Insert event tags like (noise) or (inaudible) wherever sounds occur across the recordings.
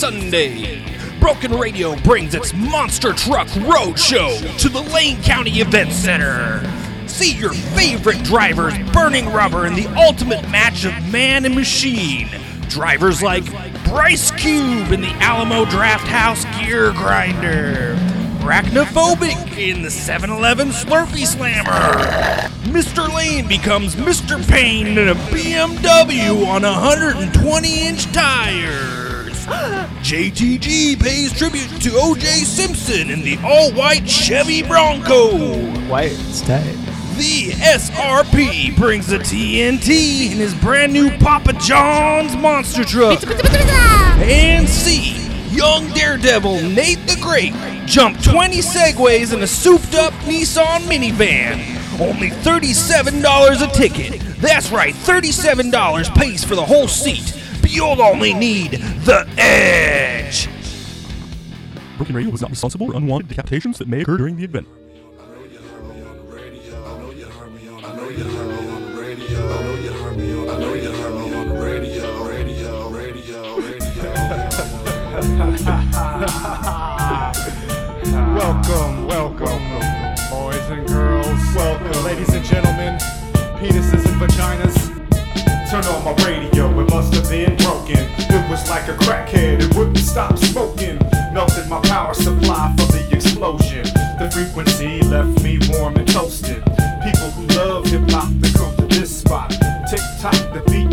Sunday. Broken Radio brings its Monster Truck Roadshow to the Lane County Event Center. See your favorite drivers burning rubber in the ultimate match of man and machine. Drivers like Bryce Cube in the Alamo Draft House Gear Grinder. Arachnophobic in the 7 Eleven Slurpee Slammer. Mr. Lane becomes Mr. Payne in a BMW on 120 inch tires. JTG pays tribute to OJ Simpson in the all white Chevy Bronco. White, it's tight. The SRP brings the TNT in his brand new Papa John's monster truck. And C, young daredevil Nate the Great jumped 20 segways in a souped up Nissan minivan. Only $37 a ticket. That's right, $37 pays for the whole seat. But you'll only need the edge. Broken Radio was not responsible for unwanted decapitations that may occur during the event. Welcome, welcome, boys and girls. Welcome, ladies and gentlemen, penises and vaginas. Turn on my radio, like a crackhead, it wouldn't stop smoking. Melted my power supply from the explosion. The frequency left me warm and toasted. People who love hip hop, they come to this spot. Tick tock, the beat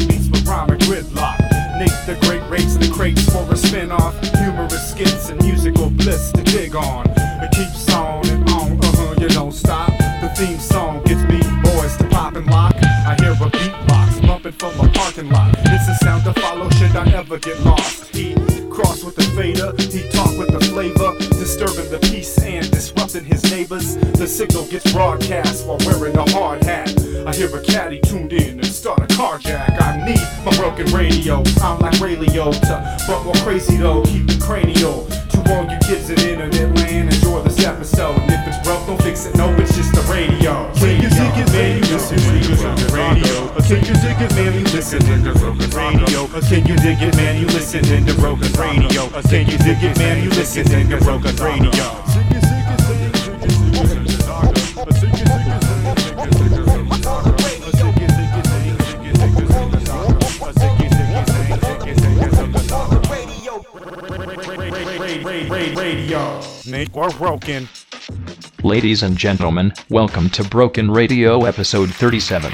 should I ever get lost? He cross with the fader, he talk with the flavor, disturbing the peace and disrupting his neighbors. The signal gets broadcast while wearing a hard hat. I hear a caddy tuned in and start a carjack. I need my broken radio. I'm like Ray Liotta, but more crazy though. Keep the cranial. To all you kids in internet land, enjoy this episode. And if it's broke, don't fix it. No, it's just the radio. Can you dig it, radio. Can you dig it, man? You radio. Can you dig it, man? You radio. Can you dig it, man? You radio. Nate, we're broken. Ladies and gentlemen, welcome to Broken Radio episode 37.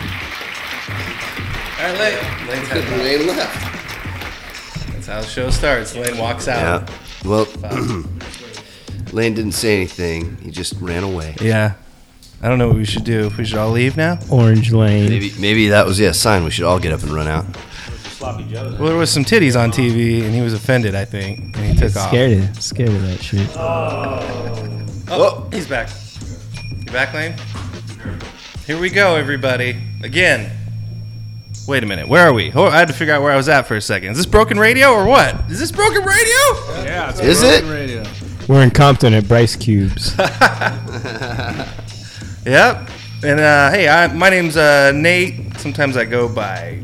All right, Lane. Lane's had Lane left. That's how the show starts. Lane walks out. Yeah. Well, (clears throat) Lane didn't say anything. He just ran away. Yeah. I don't know what we should do. We should all leave now. Orange Lane. Maybe maybe that was yeah a sign. We should all get up and run out. Well, there was some titties on TV, and he was offended. I think, and he took off. Scared of, scared of that shit. Oh, he's back. You back, Lane? Here we go, everybody. Again. Wait a minute. Where are we? Oh, I had to figure out where I was at for a second. Is this broken radio or what? Is this broken radio? Yeah, it's Is it? Radio. We're in Compton at Bryce Cubes. (laughs) (laughs) Yep. And uh, hey, I, my name's uh, Nate. Sometimes I go by,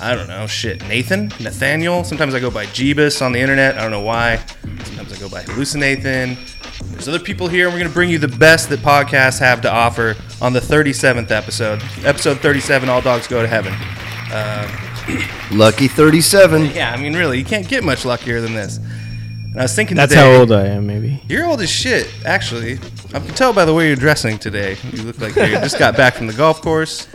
I don't know, shit, Nathan, Nathaniel. Sometimes I go by Jeebus on the internet. I don't know why. Sometimes I go by Hallucinathan. There's other people here, and we're going to bring you the best that podcasts have to offer on the 37th episode. Episode 37, All Dogs Go to Heaven. Um, Lucky thirty-seven. Yeah, I mean, really, you can't get much luckier than this. And I was thinking That's today, how old I am, maybe. You're old as shit, actually. I can tell by the way you're dressing today. You look like you just got back from the golf course.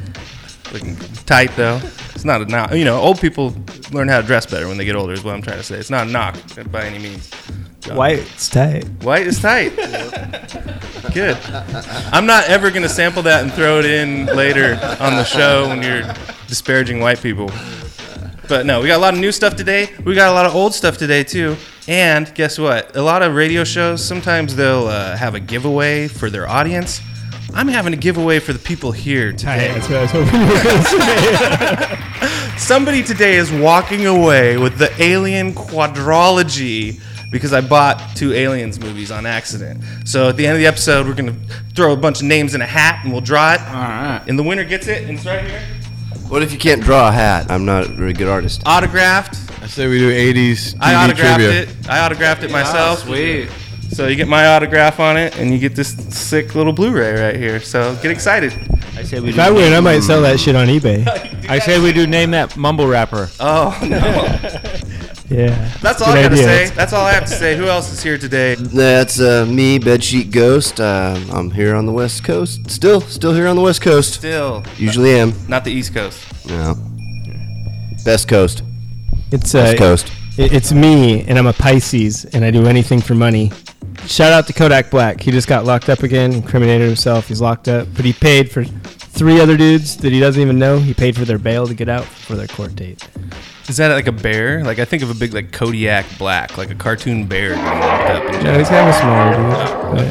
Looking tight though. It's not a knock. You know, old people learn how to dress better when they get older. Is what I'm trying to say. It's not a knock by any means. White, it's tight. White is tight. (laughs) Good. I'm not ever gonna sample that and throw it in later on the show when you're disparaging white people. But no, we got a lot of new stuff today. We got a lot of old stuff today too. And guess what? A lot of radio shows sometimes they'll uh, have a giveaway for their audience. I'm having a giveaway for the people here today. That's what I was hoping you were going to say. (laughs) Somebody today is walking away with the Alien Quadrilogy because I bought two Aliens movies on accident. So at the end of the episode, we're gonna throw a bunch of names in a hat and we'll draw it. All right. And the winner gets it, and it's right here. What if you can't draw a hat? I'm not a very good artist. Autographed. I say we do 80s TV I autographed trivia. it. I autographed it ah, myself. Sweet. So you get my autograph on it, and you get this sick little Blu-ray right here. So get excited. I say we If do. I win, I might sell that shit on eBay. (laughs) I say we do name that mumble rapper. Oh no! (laughs) Yeah. That's all Good I gotta idea. say. That's all I have to say. Who else is here today? That's uh, me, Bedsheet Ghost. Uh, I'm here on the West Coast. Still, still here on the West Coast. Still, Usually am. not the East Coast. No. Best Coast. It's uh, West Coast. it- it's me, and I'm a Pisces, and I do anything for money. Shout out to Kodak Black. He just got locked up again, incriminated himself. He's locked up, but he paid for three other dudes that he doesn't even know. He paid for their bail to get out for their court date. Is that like a bear? Like I think of a big like Kodiak black, like a cartoon bear getting locked up. In No, jail. he's kind of a smaller dude. Oh, but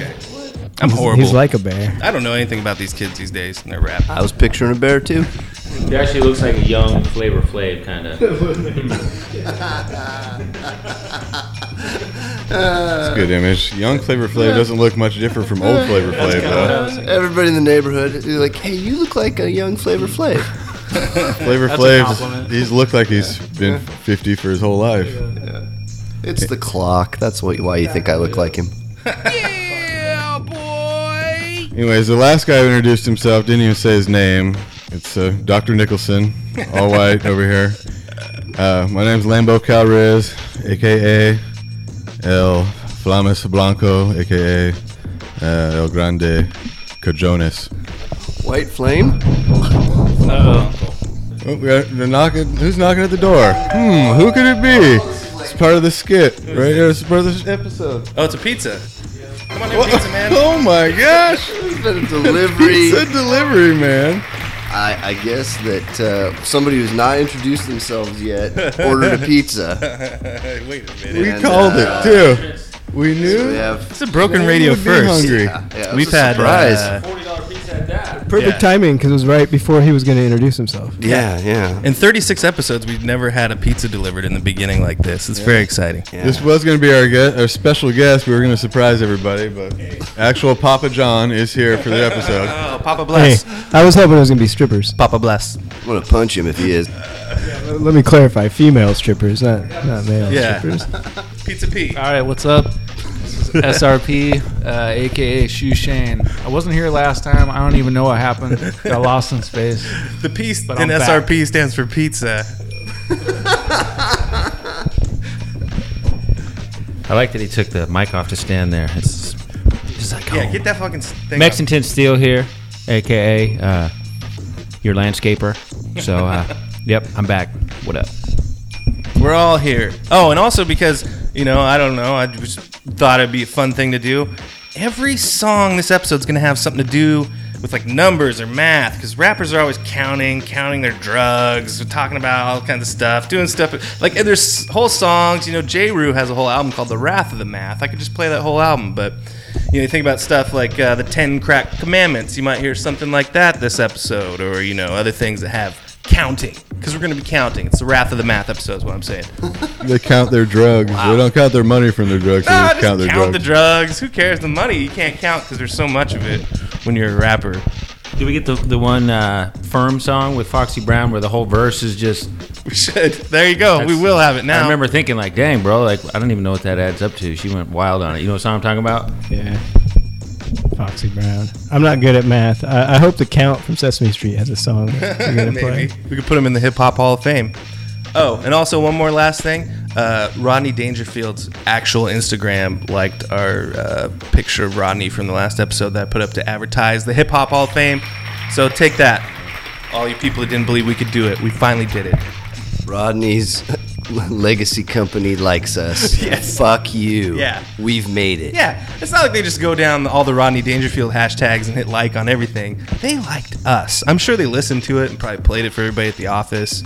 I'm he's- horrible. He's like a bear. I don't know anything about these kids these days and their rap. I was picturing a bear too. He actually looks like a young Flavor Flav kind of. (laughs) (laughs) It's a good image. Young Flavor Flav doesn't look much different from old Flavor Flav, though. Everybody in the neighborhood is like, "Hey, you look like a young Flavor Flav." (laughs) Flavor That's a Flav, compliment. he's looked like he's been 50 for his whole life. It's the clock. That's what, why you think I look like him. Yeah, boy. Anyways, the last guy who introduced himself didn't even say his name. It's uh, Dr. Nicholson, all white over here. Uh, my name's Lambo Calriz, aka El Flames Blanco, aka uh, El Grande Cajones. White flame. Oh, we got, they're knocking. Who's knocking at the door? Hmm, who could it be? It's part of the skit, right here. It's part of this episode. Oh, it's a pizza. Come on, in, pizza man. (laughs) Oh my gosh! It's been a delivery. Pizza delivery, man. I, I guess that uh, somebody who's not introduced themselves yet (laughs) ordered a pizza. Wait a minute. We And, called uh, it too. We knew. We have It's a broken radio first. hungry. yeah, it was We've a had surprise. uh, Perfect Yeah. timing because it was right before he was going to introduce himself. yeah, yeah. in 36 episodes, we've never had a pizza delivered in the beginning like this. It's very exciting. yeah. This was going to be our guest, our special guest. We were going to surprise everybody, but actual Papa John is here for the episode. (laughs) Oh, Papa Hey, bless. I was hoping it was going to be strippers. Papa bless. I'm gonna punch him if he is. Let me clarify: female strippers, not not male Yeah. strippers. (laughs) Pizza P. All right, what's up? This is SRP, uh, aka Shoe Shane. I wasn't here last time. I don't even know what happened. Got lost in space. The P But in I'm back. SRP stands for pizza. I like that he took the mic off to stand there. It's just like Yeah, home. get that fucking s- thing. Mexican Steel here, aka uh, your landscaper. So, uh, (laughs) yep, I'm back. What up? up. We're all here. Oh, and also because you know, I don't know. I just thought it'd be a fun thing to do. Every song this episode's gonna have something to do with like numbers or math, because rappers are always counting, counting their drugs, talking about all kinds of stuff, doing stuff. Like there's whole songs. You know, Jeru has a whole album called "The Wrath of the Math." I could just play that whole album, but you know, you think about stuff like uh, the Ten Crack Commandments. You might hear something like that this episode, or you know, other things that have counting, because we're going to be counting. It's the Wrath of the Math episode, is what I'm saying. (laughs) They count their drugs. They don't count their money from their drugs. They Nah, just count their drugs. the drugs. Who cares? The money you can't count because there's so much of it when you're a rapper. Did we get the the one uh, firm song with Foxy Brown where the whole verse is just? We should. There you go. we will have it now. I remember thinking like, dang, bro, like I don't even know what that adds up to. She went wild on it. You know what song I'm talking about? Yeah. Foxy Brown. I'm not good at math. I, I hope the Count from Sesame Street has a song. that (laughs) You're gonna Maybe play. we could put him in the Hip Hop Hall of Fame. Oh, and also one more last thing. Uh, Rodney Dangerfield's actual Instagram liked our uh, picture of Rodney from the last episode that I put up to advertise the Hip Hop Hall of Fame. So take that, all you people who didn't believe we could do it. We finally did it. Rodney's (laughs) legacy company likes us. (laughs) Yes. Fuck you. Yeah. We've made it. Yeah, it's not like they just go down all the Rodney Dangerfield hashtags and hit like on everything. They liked us. I'm sure they listened to it and probably played it for everybody at the office.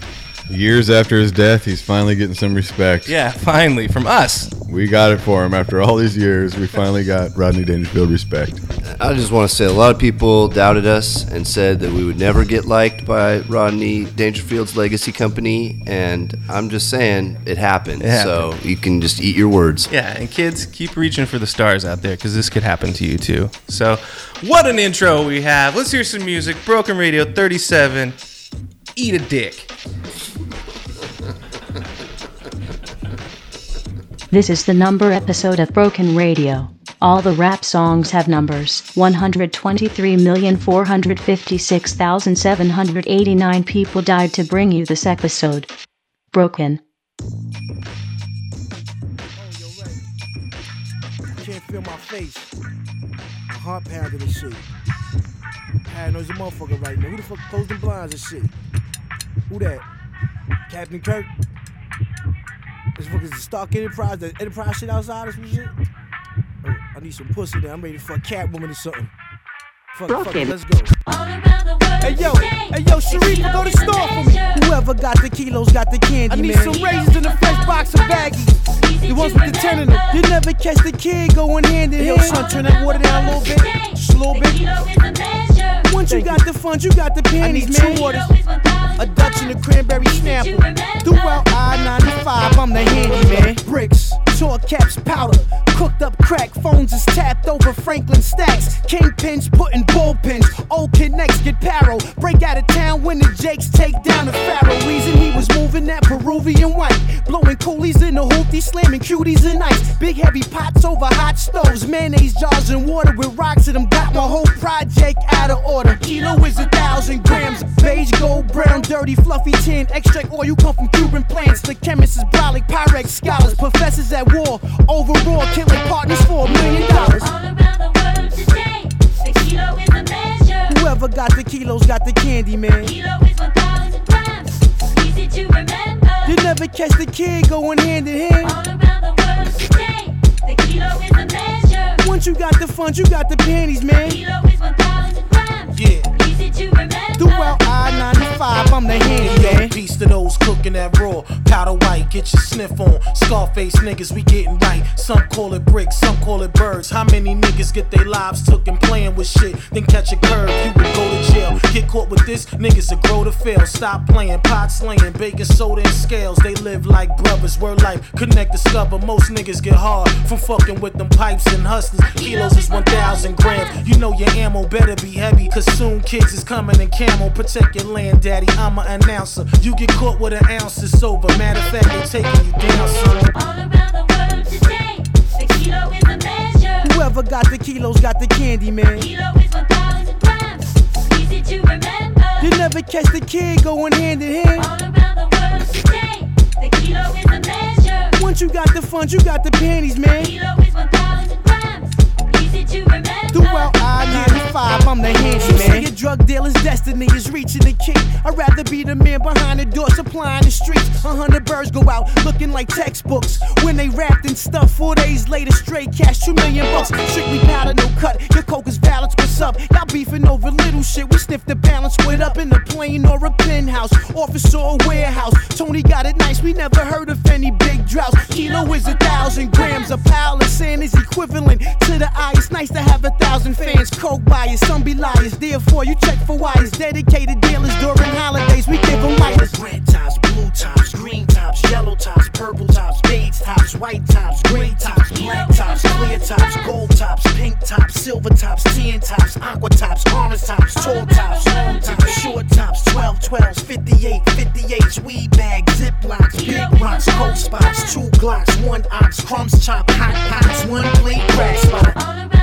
Years after his death, he's finally getting some respect. Yeah, finally from us. We got it for him. After all these years, we finally got Rodney Dangerfield respect. I just want to say a lot of people doubted us and said that we would never get liked by Rodney Dangerfield's legacy company, and I'm just saying it happened. It So you can just eat your words. Yeah, and kids, keep reaching for the stars out there because this could happen to you too. So, what an intro we have. Let's hear some music. Broken Radio 37. Eat a dick. This is the number episode of Broken Radio. All the rap songs have numbers. 123,456,789 people died to bring you this episode. Broken. Can't feel my face. My heart pounding and shit. Paranoid's a motherfucker right now. Who the fuck closed the blinds and shit? Who that? Captain Kirk? This fucker's the Stark Enterprise, the Enterprise shit outside or some shit? Oh, I need some pussy there. I'm ready to fuck Catwoman or something. Fuck, fuck it, let's go. Hey yo, hey yo, Sharifa, go to the store for me. Whoever got the kilos got the candy, I need man. some raisins in a fresh box of baggies. The ones with the ten in them. You never catch the kid going hand in hand. Yo, son, turn that water down a little bit. Just a little bit. Once you got the funds, you got the panties, need man. two waters. A Dutch and a cranberry snapple. Throughout I-95, I'm the handyman. Bricks, tour caps, powder. Cooked up crack, phones is tapped over Franklin stacks. Kingpins putting bullpins. Old connects get paro. Break out of town when the Jakes take down the Pharaoh. Reason he was moving that Peruvian white. Blowing coolies in the hoopty, slamming cuties and ice. Big heavy pots over hot stoves. Mayonnaise jars and water with rocks in them. Got my whole project out of order. Kilo is a thousand grams. Beige, gold, brown, dirty, fluffy tin. Extract oil you come from Cuban plants. The chemists is brolic, Pyrex scholars. Professors at war. Overall, killing partners for a million dollars. Whoever got the kilos got the candy, man. Kilo is 1,000 grams. Easy to remember. You never catch the kid going hand in hand. All around the world today, the kilo is the measure. Once you got the funds, you got the panties, man. Yeah to remember. Throughout I-95, I'm the handy Yo, piece to those cooking that raw. Powder white, get your sniff on. Scarface niggas, we getting right. Some call it bricks, some call it birds. How many niggas get their lives took and playing with shit? Then catch a curve, you would go to jail. Get caught with this, niggas will grow to fail. Stop playing, pot slaying, baking soda and scales. They live like brothers, word life. Connect, discover. Most niggas get hard from fucking with them pipes and hustlers. Kilos is 1,000 grams. You know your ammo better be heavy, cause soon kids is coming in camo. Protect your land, daddy. I'm an announcer. You get caught with an ounce, it's over. Matter of fact, they taking you down, son. Whoever got the kilos got the candy, man. Kilo is for dollars and craps. Easy to remember. You never catch the kid going hand in hand. All around the world today, the kilo is the measure. Once you got the funds, you got the panties, man. Throughout I-95, I'm the handy man. Your drug dealer's destiny is reaching the key. I'd rather be the man behind the door supplying the streets. A hundred birds go out looking like textbooks. When they wrapped in stuff, four days later, straight cash, two million bucks. Strictly powder, no cut. Your coke is balance, what's up? Y'all beefing over little shit. We sniff the balance, split up in a plane or a penthouse. Office or a warehouse. Tony got it nice, we never heard of any big droughts. Kilo is a thousand grams. A pile of sand is equivalent to the eye. Nice to have a thousand fans. Coke buyers, some be liars. Therefore, you check for wires. Dedicated dealers during holidays, we give them lighters. Red tops, blue tops, green tops, yellow tops, purple tops, beige tops, white tops, gray tops, black tops, clear tops, gold tops, pink tops, silver tops, tan tops, aqua tops, orange tops, tall tops, long tops, short tops, 12 12s, 58, 58s, weed bags, ziplocs, big rocks, cold spots, two glocks, one ox, crumbs chop, hot pots, one plate, crack spot.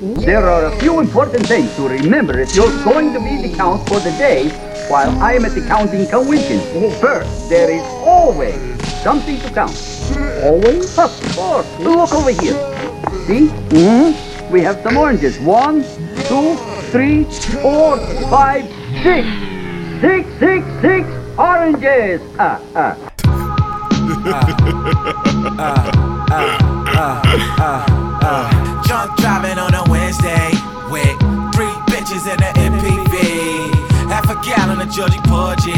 There are a few important things to remember if you're going to be the count for the day while I am at the counting convention. First, there is always something to count. Always? Of course. Look over here. See? hmm We have some oranges. One, two, three, four, five, six. Six, six, six oranges. Ah, ah. Ah, ah, ah, ah, ah. a Wednesday gallon of Georgie Porgy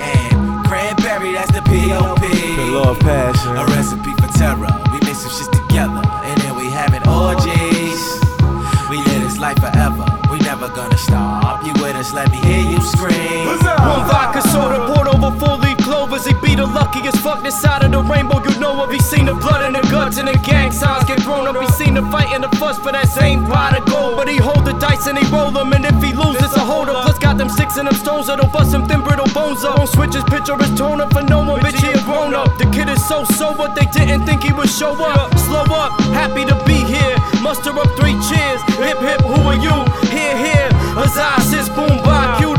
and cranberry, that's the POP. The love passion. A recipe for terror. We mix some shit together and then we having orgies. We live this life forever. We never gonna stop. You with us, let me hear you scream. One vodka soda poured over four leaf clovers the luckiest fuck this side of the rainbow. You know if he seen the blood in the guts and the gang signs get grown up. He seen the fight and the fuss for that same pot of gold. But he hold the dice and he roll them. And if he lose, it's a hold up. Plus got them sticks and them stones that'll bust him thin brittle bones up. Don't switch his picture, his tone up for no one. Bitch, he a grown up. The kid is so so sober, they didn't think he would show up. Slow up, happy to be here. Muster up three cheers. Hip hip, who are you? Here, here. Huzzah, sis, boom, bye.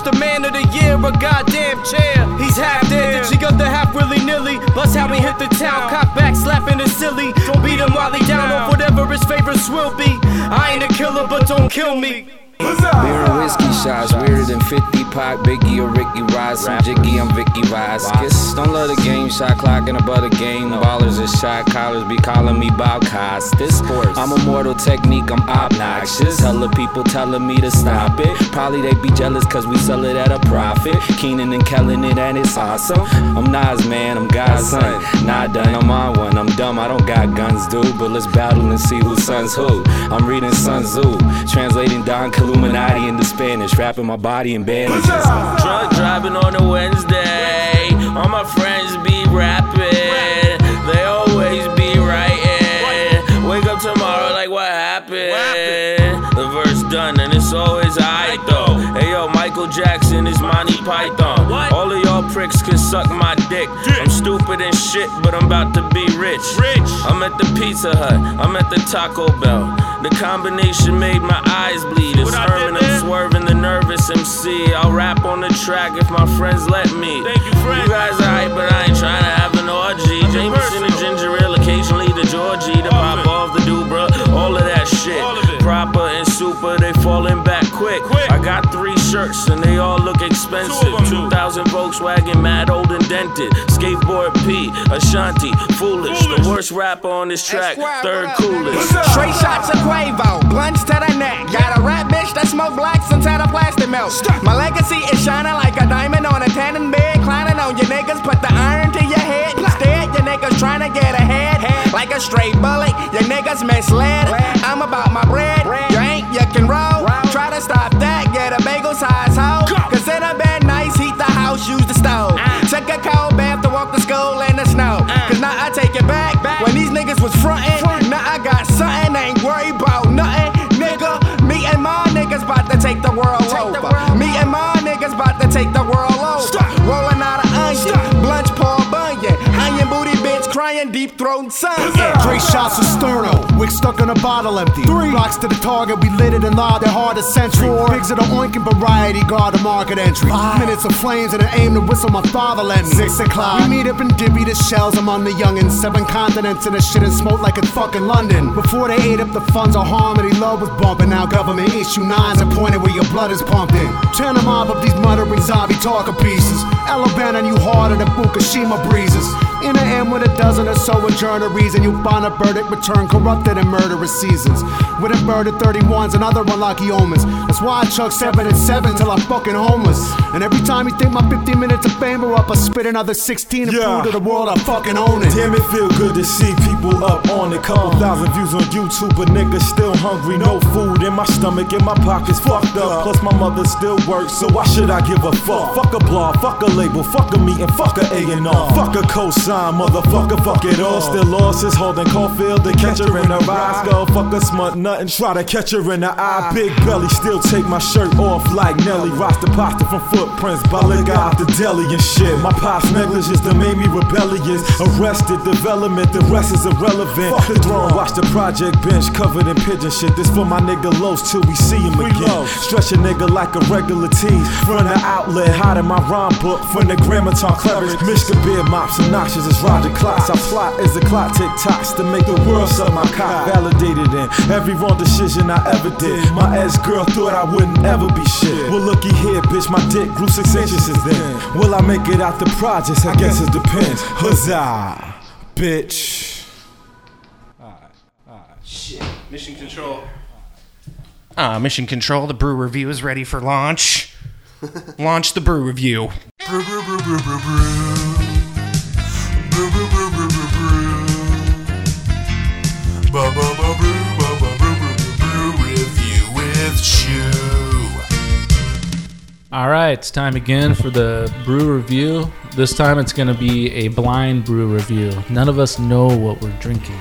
The. Go the man of the year, a goddamn chair. He's half dead, the chick up the half willy nilly. Bust how he hit the town, cock back, slapping his silly. Don't beat him while he down on whatever his favorites will be. I ain't a killer, but don't kill me. Beer and whiskey shots, weirder than 50 Pac, Biggie or Ricky Rice. Some Jiggy, I'm Vicky Vasquez. Don't love the game, shot clock and above the game. The ballers and shot callers be calling me Bob Costas. I'm a mortal technique, I'm obnoxious. Hella people telling me to stop it. Probably they be jealous cause we sell it at a profit. Keenan and Kellen it and it's awesome. I'm Nas, man, I'm God's son. Not done, I'm on one. I'm dumb, I don't got guns, dude. But let's battle and see who son's who. I'm reading Sun Tzu, translating Don Illuminati into Spanish, wrapping my body in bandages. Drunk driving on a Wednesday. All my friends be rapping. They always be writing. Wake up tomorrow like what happened? The verse done and it's always I though. Hey yo, Michael Jackson is Monty Python. All of y'all pricks can suck my dick. I'm stupid and shit, but I'm about to be rich. Rich. I'm at the Pizza Hut. I'm at the Taco Bell. The combination made my eyes bleed. It's Herman, I'm swerving the nervous MC. I'll rap on the track if my friends let me. Thank you, friend. You guys are hype, but I ain't trying to have an orgy. Jameson and ginger ale, occasionally the Georgie, the pop off the Dubra, all of that shit. Of Proper and super, they falling back quick. quick. I got three shirts and they all look expensive. 2000 Volkswagen, mad old and dented. Skateboard P, Ashanti, foolish. The worst rapper on this track, third coolest. Straight shots of Quavo, blunts to the neck. Got a rap bitch that smoke blacks inside a plastic melt. My legacy is shining like a diamond on a tanning bed. Climbing on your niggas, put the iron to your head. Instead, your niggas trying to get ahead. Like a straight bullet, your niggas misled. I'm about my bread, you can roll. Try to stop that, get a bagel size hoe. Cause in a bed nice, heat the house, use the stove. Took a cold bath to walk to school in the snow. Cause now I take it back. When these niggas was frontin', now I got something, ain't worried about nothing. Nigga, me and my niggas about to take the world over. Me and my niggas about to take the world over. Rolling out of onion, crying, deep throat son. Three shots of sterno, wick stuck in a bottle empty. Three blocks to the target, we lit it and lobbed it hard as century. Four pigs of the oinking variety, guard the market entry. Five minutes of flames and an aim to whistle my father lent me. Six o'clock, we meet up and dibby the shells among the youngins. Seven continents and the shit and smoke like it's fucking London. Before they ate up the funds of harmony, love was bumping. Now government issue nines are pointed where your blood is pumping. in. Turn them mob up these muttering zombie talker pieces. Alabama you harder than the Fukushima breezes. In the end, with a dozen or so adjourn a reason, you find a verdict return corrupted and murderous seasons. With a bird of 31s and other unlucky omens. That's why I chuck 7 and 7 till I'm fucking homeless. And every time you think my 15 minutes of are up, I spit another 16 and prove to the world I fucking own it. Damn, it feel good to see people up on it. Couple thousand views on YouTube, but niggas still hungry. No food in my stomach, in my pockets fucked up. Plus, my mother still works, so why should I give a fuck? Fuck a blog, fuck a label, fuck a meeting, fuck a A&R. Fuck a cosign, motherfucker, fuck it all. Still lost is Holden Caulfield to catch her in her eyes. Go fuck a smut nothing, try to catch her in the eye. Big belly, still take my shirt off like Nelly. Roster pasta from footprints, Balaga out the deli and shit. My pop's negligence that made me rebellious. Arrested, development, the rest is irrelevant. Fuck the throne, watch the project bench covered in pigeon shit. This for my nigga Los till we see him again. Stretch a nigga like a regular tease. Run the outlet, hot in my rhyme book. From the grammaton clever. Michigan beer mops, obnoxious as Roger Clocks. I plot as a clock tick tocks to make the world suck my cock. Validated in every wrong decision I ever did. My ex girl thought I wouldn't ever be shit. Well, looky here, bitch, my dick grew six inches since then. Will I make it out the projects? I guess it depends. Huzzah, bitch. Shit. Mission control. Ah, mission control. The brew review is ready for launch. launch the brew review. Brew, brew, brew, brew, brew, brew. Brew, brew, brew, brew, brew, brew. Ba, ba, ba, brew, ba, ba, brew, brew, brew, brew All right, it's time again for the brew review. This time it's going to be a blind brew review. None of us know what we're drinking.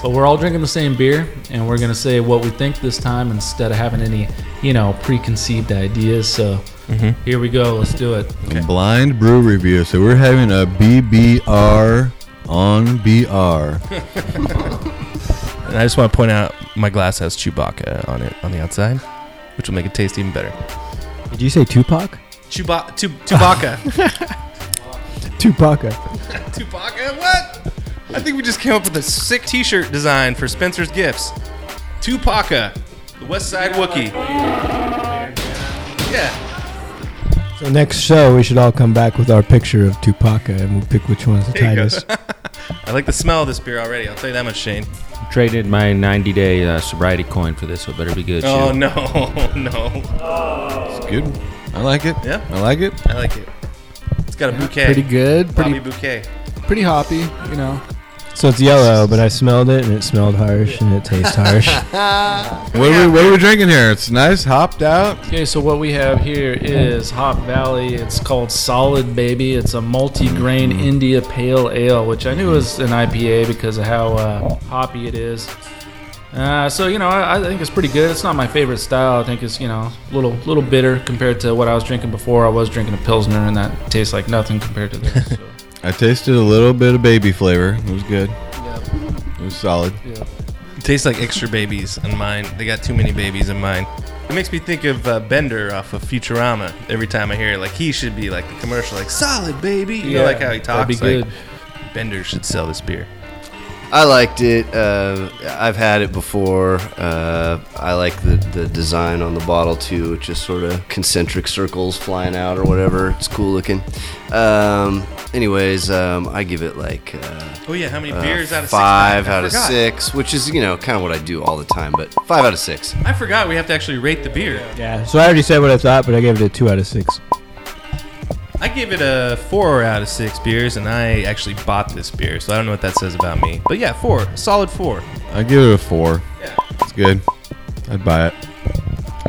but we're all drinking the same beer, and we're going to say what we think this time instead of having any, you know, preconceived ideas. So Mhm. here we go. Let's do it. Blind brew review. So we're having a BBR on BR. (laughs) And I just want to point out my glass has Chewbacca on it on the outside, which will make it taste even better. Did you say Tupac? Chewbacca. Tu- Chewbacca. Tupac. Chewbacca? What? I think we just came up with a sick T-shirt design for Spencer's Gifts. Tupaca, the West Side Wookie. Yeah. So next show, we should all come back with our picture of Tupac, and we'll pick which one's the There you go. tightest. (laughs) I like the smell of this beer already. I'll tell you that much, Shane. Traded my 90 day uh, sobriety coin for this, so it better be good. Oh Shu. no, (laughs) no. It's good. I like it. Yeah. I like it. I like it. It's got a bouquet. Pretty good. Bobby Pretty bouquet. Pretty hoppy, you know. So it's yellow, but I smelled it, and it smelled harsh, and it tastes harsh. (laughs) What are, we, what are we drinking here? It's nice, hopped out. Okay, so what we have here is Hop Valley. It's called Solid Baby. It's a multi-grain India Pale Ale, which I knew was an IPA because of how uh, hoppy it is. Uh, so you know, I, I think it's pretty good. It's not my favorite style. I think it's you know a little little bitter compared to what I was drinking before. I was drinking a pilsner, and that tastes like nothing compared to this. So. (laughs) I tasted a little bit of baby flavor. It was good. It was solid. Yeah. It tastes like extra babies in mine. They got too many babies in mine. It makes me think of uh, Bender off of Futurama every time I hear it. Like he should be like the commercial, like solid baby. You know, like how he that'd talks. be like, good. Bender should sell this beer. I liked it. Uh, I've had it before. Uh, I like the, the design on the bottle too. It's just sort of concentric circles flying out or whatever. It's cool looking. Um, anyways, um, I give it like uh, Oh, yeah, how many uh, beers out of six five pack? I out of six, which is you know kind of what I do all the time. But five out of six. I forgot we have to actually rate the beer. yeah. So I already said what I thought, but I gave it a two out of six. I give it a four out of six beers, and I actually bought this beer, so I don't know what that says about me. But yeah, four, a solid four. I give it a four. Yeah, It's good. I'd buy it.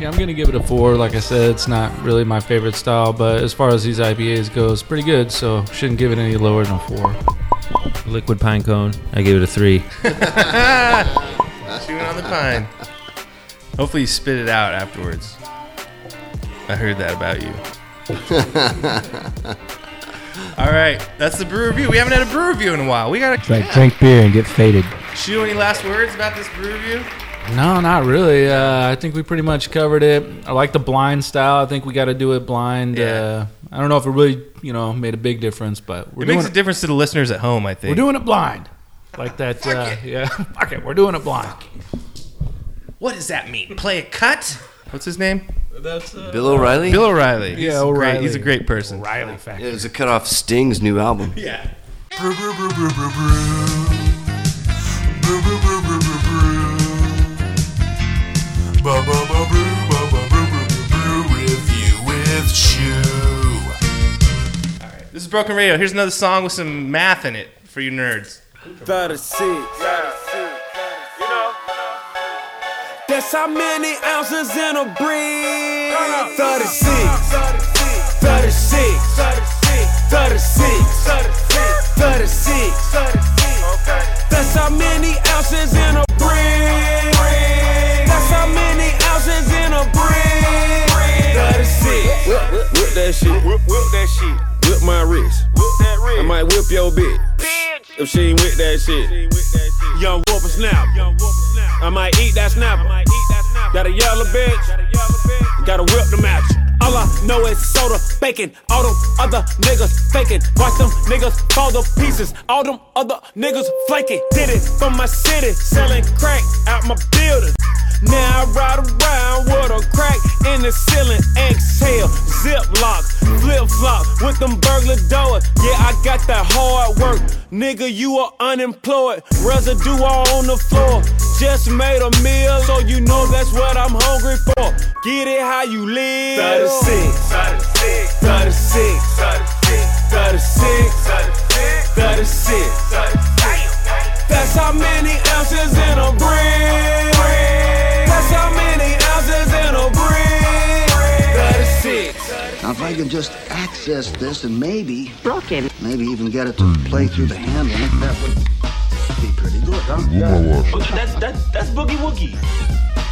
Yeah, I'm gonna give it a four. Like I said, it's not really my favorite style, but as far as these IPAs go, it's pretty good. So shouldn't give it any lower than a four. Liquid pine cone. I give it a three. (laughs) (laughs) Chewing on the pine. Hopefully, you spit it out afterwards. I heard that about you. All right, that's the brew review. We haven't had a brew review in a while. We gotta It's like drink beer and get faded. Shoe, any last words about this brew review? No, not really. Uh, I think we pretty much covered it. I like the blind style. I think we got to do it blind. Uh, I don't know if it really, you know, made a big difference, but we're it doing makes a difference to the listeners at home, I think. We're doing it blind, like that. Uh, yeah, (laughs) fuck it. We're doing it blind. What does that mean? Play a cut? What's his name? That's uh, Bill O'Reilly. Bill O'Reilly. He's Yeah, a great- O'Reilly. he's a great person. O'Reilly factor. Yeah, it was a cut off Sting's new album. (laughs) Yeah. Brew, brew, brew, brew, brew, brew. Brew, brew, brew, brew, brew, brew. Ba, ba, ba, brew, ba, ba, brew, brew, brew, brew. Review with Shoe. This is Broken Radio. Here's another song with some math in it for you nerds. 36. That's how many ounces in a brick. 36. 36. 36. 36. That's how many ounces in a brick. That's how many ounces in a brick. 36. Whip, whip, whip that shit. Whip, whip that shit. Whip my wrist. Whip that wrist. I might whip your bitch. If she ain't with that shit. Young whoop snap. I might eat that snapper. Got a yellow bitch. Gotta whip the match. All I know is soda, bacon. All them other niggas faking. Watch them niggas fall to pieces. All them other niggas flaking. Did it from my city, selling crack out my building. Now I ride around with a crack in the ceiling. Exhale, zip lock, flip flop with them burglar doors. Yeah, I got that hard work. Nigga, you are unemployed. Residue all on the floor. Just made a meal, so you know that's what I'm hungry for. Get it how you live. 36, 36, 36, 36, 36, 36. That's how many ounces in a brick. That's how many ounces in a brick. 36. can just access this and maybe broken. Maybe even get it to play through the handle. That would be pretty good, huh? That's that's that's boogie woogie.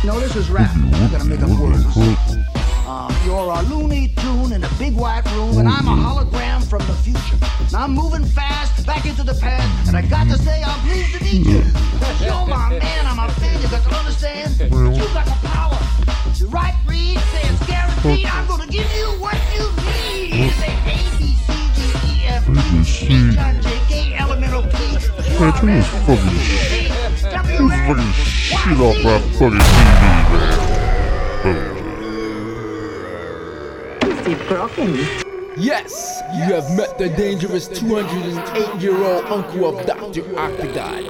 No, this is rap. I'm gonna make up words. Uh, you're a Looney Tune in a big white room, and I'm a hologram from the future. Now I'm moving fast back into the past, and I got to say I'm pleased to meet you. (laughs) You're my man, I'm a fan. You got to understand. You got the power. The right read says guaranteed. I'm gonna give you what you need. A, B, C, D, E, F, G, H, I, J, K, L, M, N, O, P. This fucking shit. This fucking shit off my fucking TV, man. Broken. Yes, you have met the dangerous 208 year old uncle of Dr. Octagon.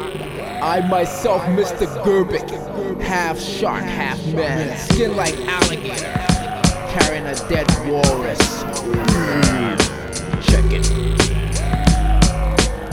I myself, Mr. Gerbik, half shark, half man, skin like alligator, carrying a dead walrus. Check it.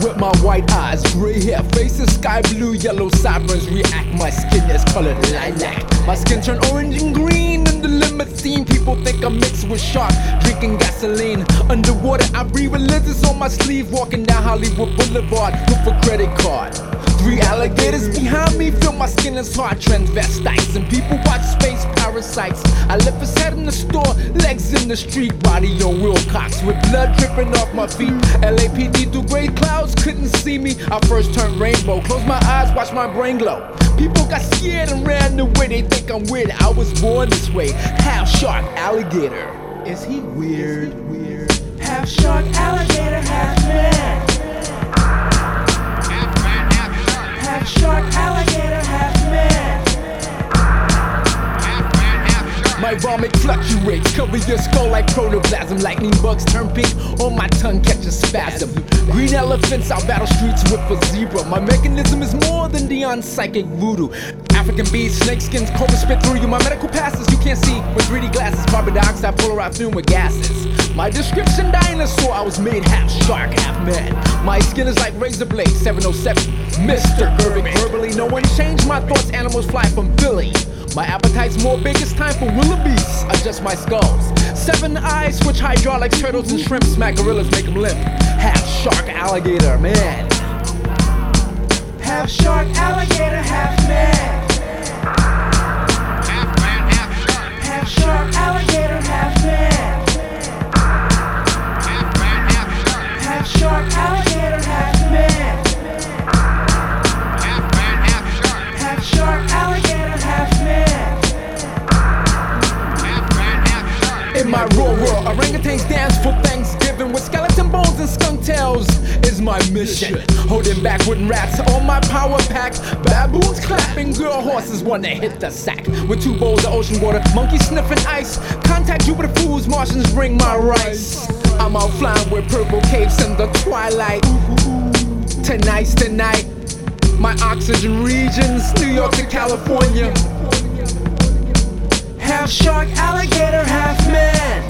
With my white eyes, gray hair, faces sky blue, yellow sideburns react. My skin is colored lilac. My skin turn orange and green in the limousine. People think I'm mixed with shark, drinking gasoline. Underwater, I breathe religious on my sleeve, walking down Hollywood Boulevard with a credit card. Three alligators behind me feel my skin is hard transvestites and people watch space parasites. I left his head in the store, legs in the street, body on Wilcox with blood dripping off my feet. LAPD through gray clouds couldn't see me. I first turned rainbow, closed my eyes, watched my brain glow. People got scared and ran away. They think I'm weird. I was born this way, half shark, alligator. Is he weird? Weird. Half shark, alligator, half man. Shark, alligator, half man. My vomit fluctuates, cover your skull like protoplasm. Lightning bugs turn pink, on my tongue catch a spasm. Green elephants, I battle streets with a zebra. My mechanism is more than Dionne psychic voodoo. African bees, snake skins, cobra spit through you. My medical passes you can't see with 3D glasses. Carbon dioxide, polarized fume with gases. My description dinosaur, I was made half shark, half man. My skin is like razor blade, 707. Mr. Gerbik, verbally, no one changed my thoughts. Animals fly from Philly. My appetite's more big, it's time for wildebeest. Adjust my skulls. Seven eyes, switch hydraulics, turtles and shrimp. Smack gorillas, make them limp. Half shark, alligator, man. Half shark, alligator, half man. Half man, half shark. Half shark, alligator, half man. Shark, alligator, half man. Half man, half shark, Half shark alligator, half man. Half man, half shark. In my raw world, orangutans dance for Thanksgiving with skeleton bones and skunk tails is my mission. Holding back wooden rats on my power pack. Baboons clapping, girl horses wanna hit the sack. With two bowls of ocean water, monkeys sniffing ice. Contact Jupiter fools, Martians bring my rice. I'm out flying with purple capes in the twilight. Tonight's the night. My oxygen regions, New York to California. Half shark, alligator, half man.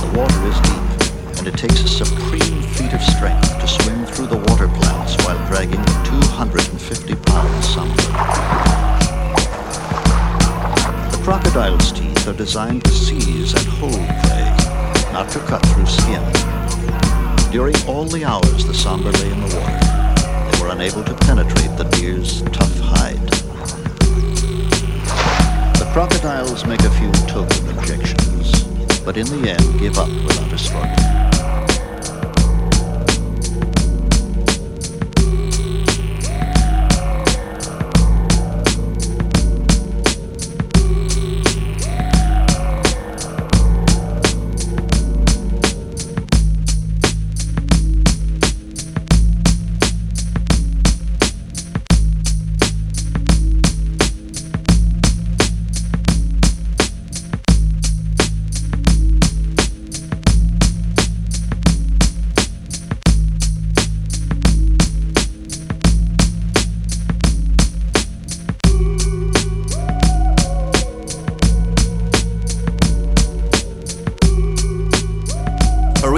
The water is deep, and it takes a supreme feat of strength to swim through the water plants while dragging a 250 pound sambar. The crocodile's teeth are designed to seize and hold prey, not to cut through skin. During all the hours the sambar lay in the water, they were unable to penetrate the deer's tough hide. The crocodiles make a few token objections, but in the end give up without a struggle.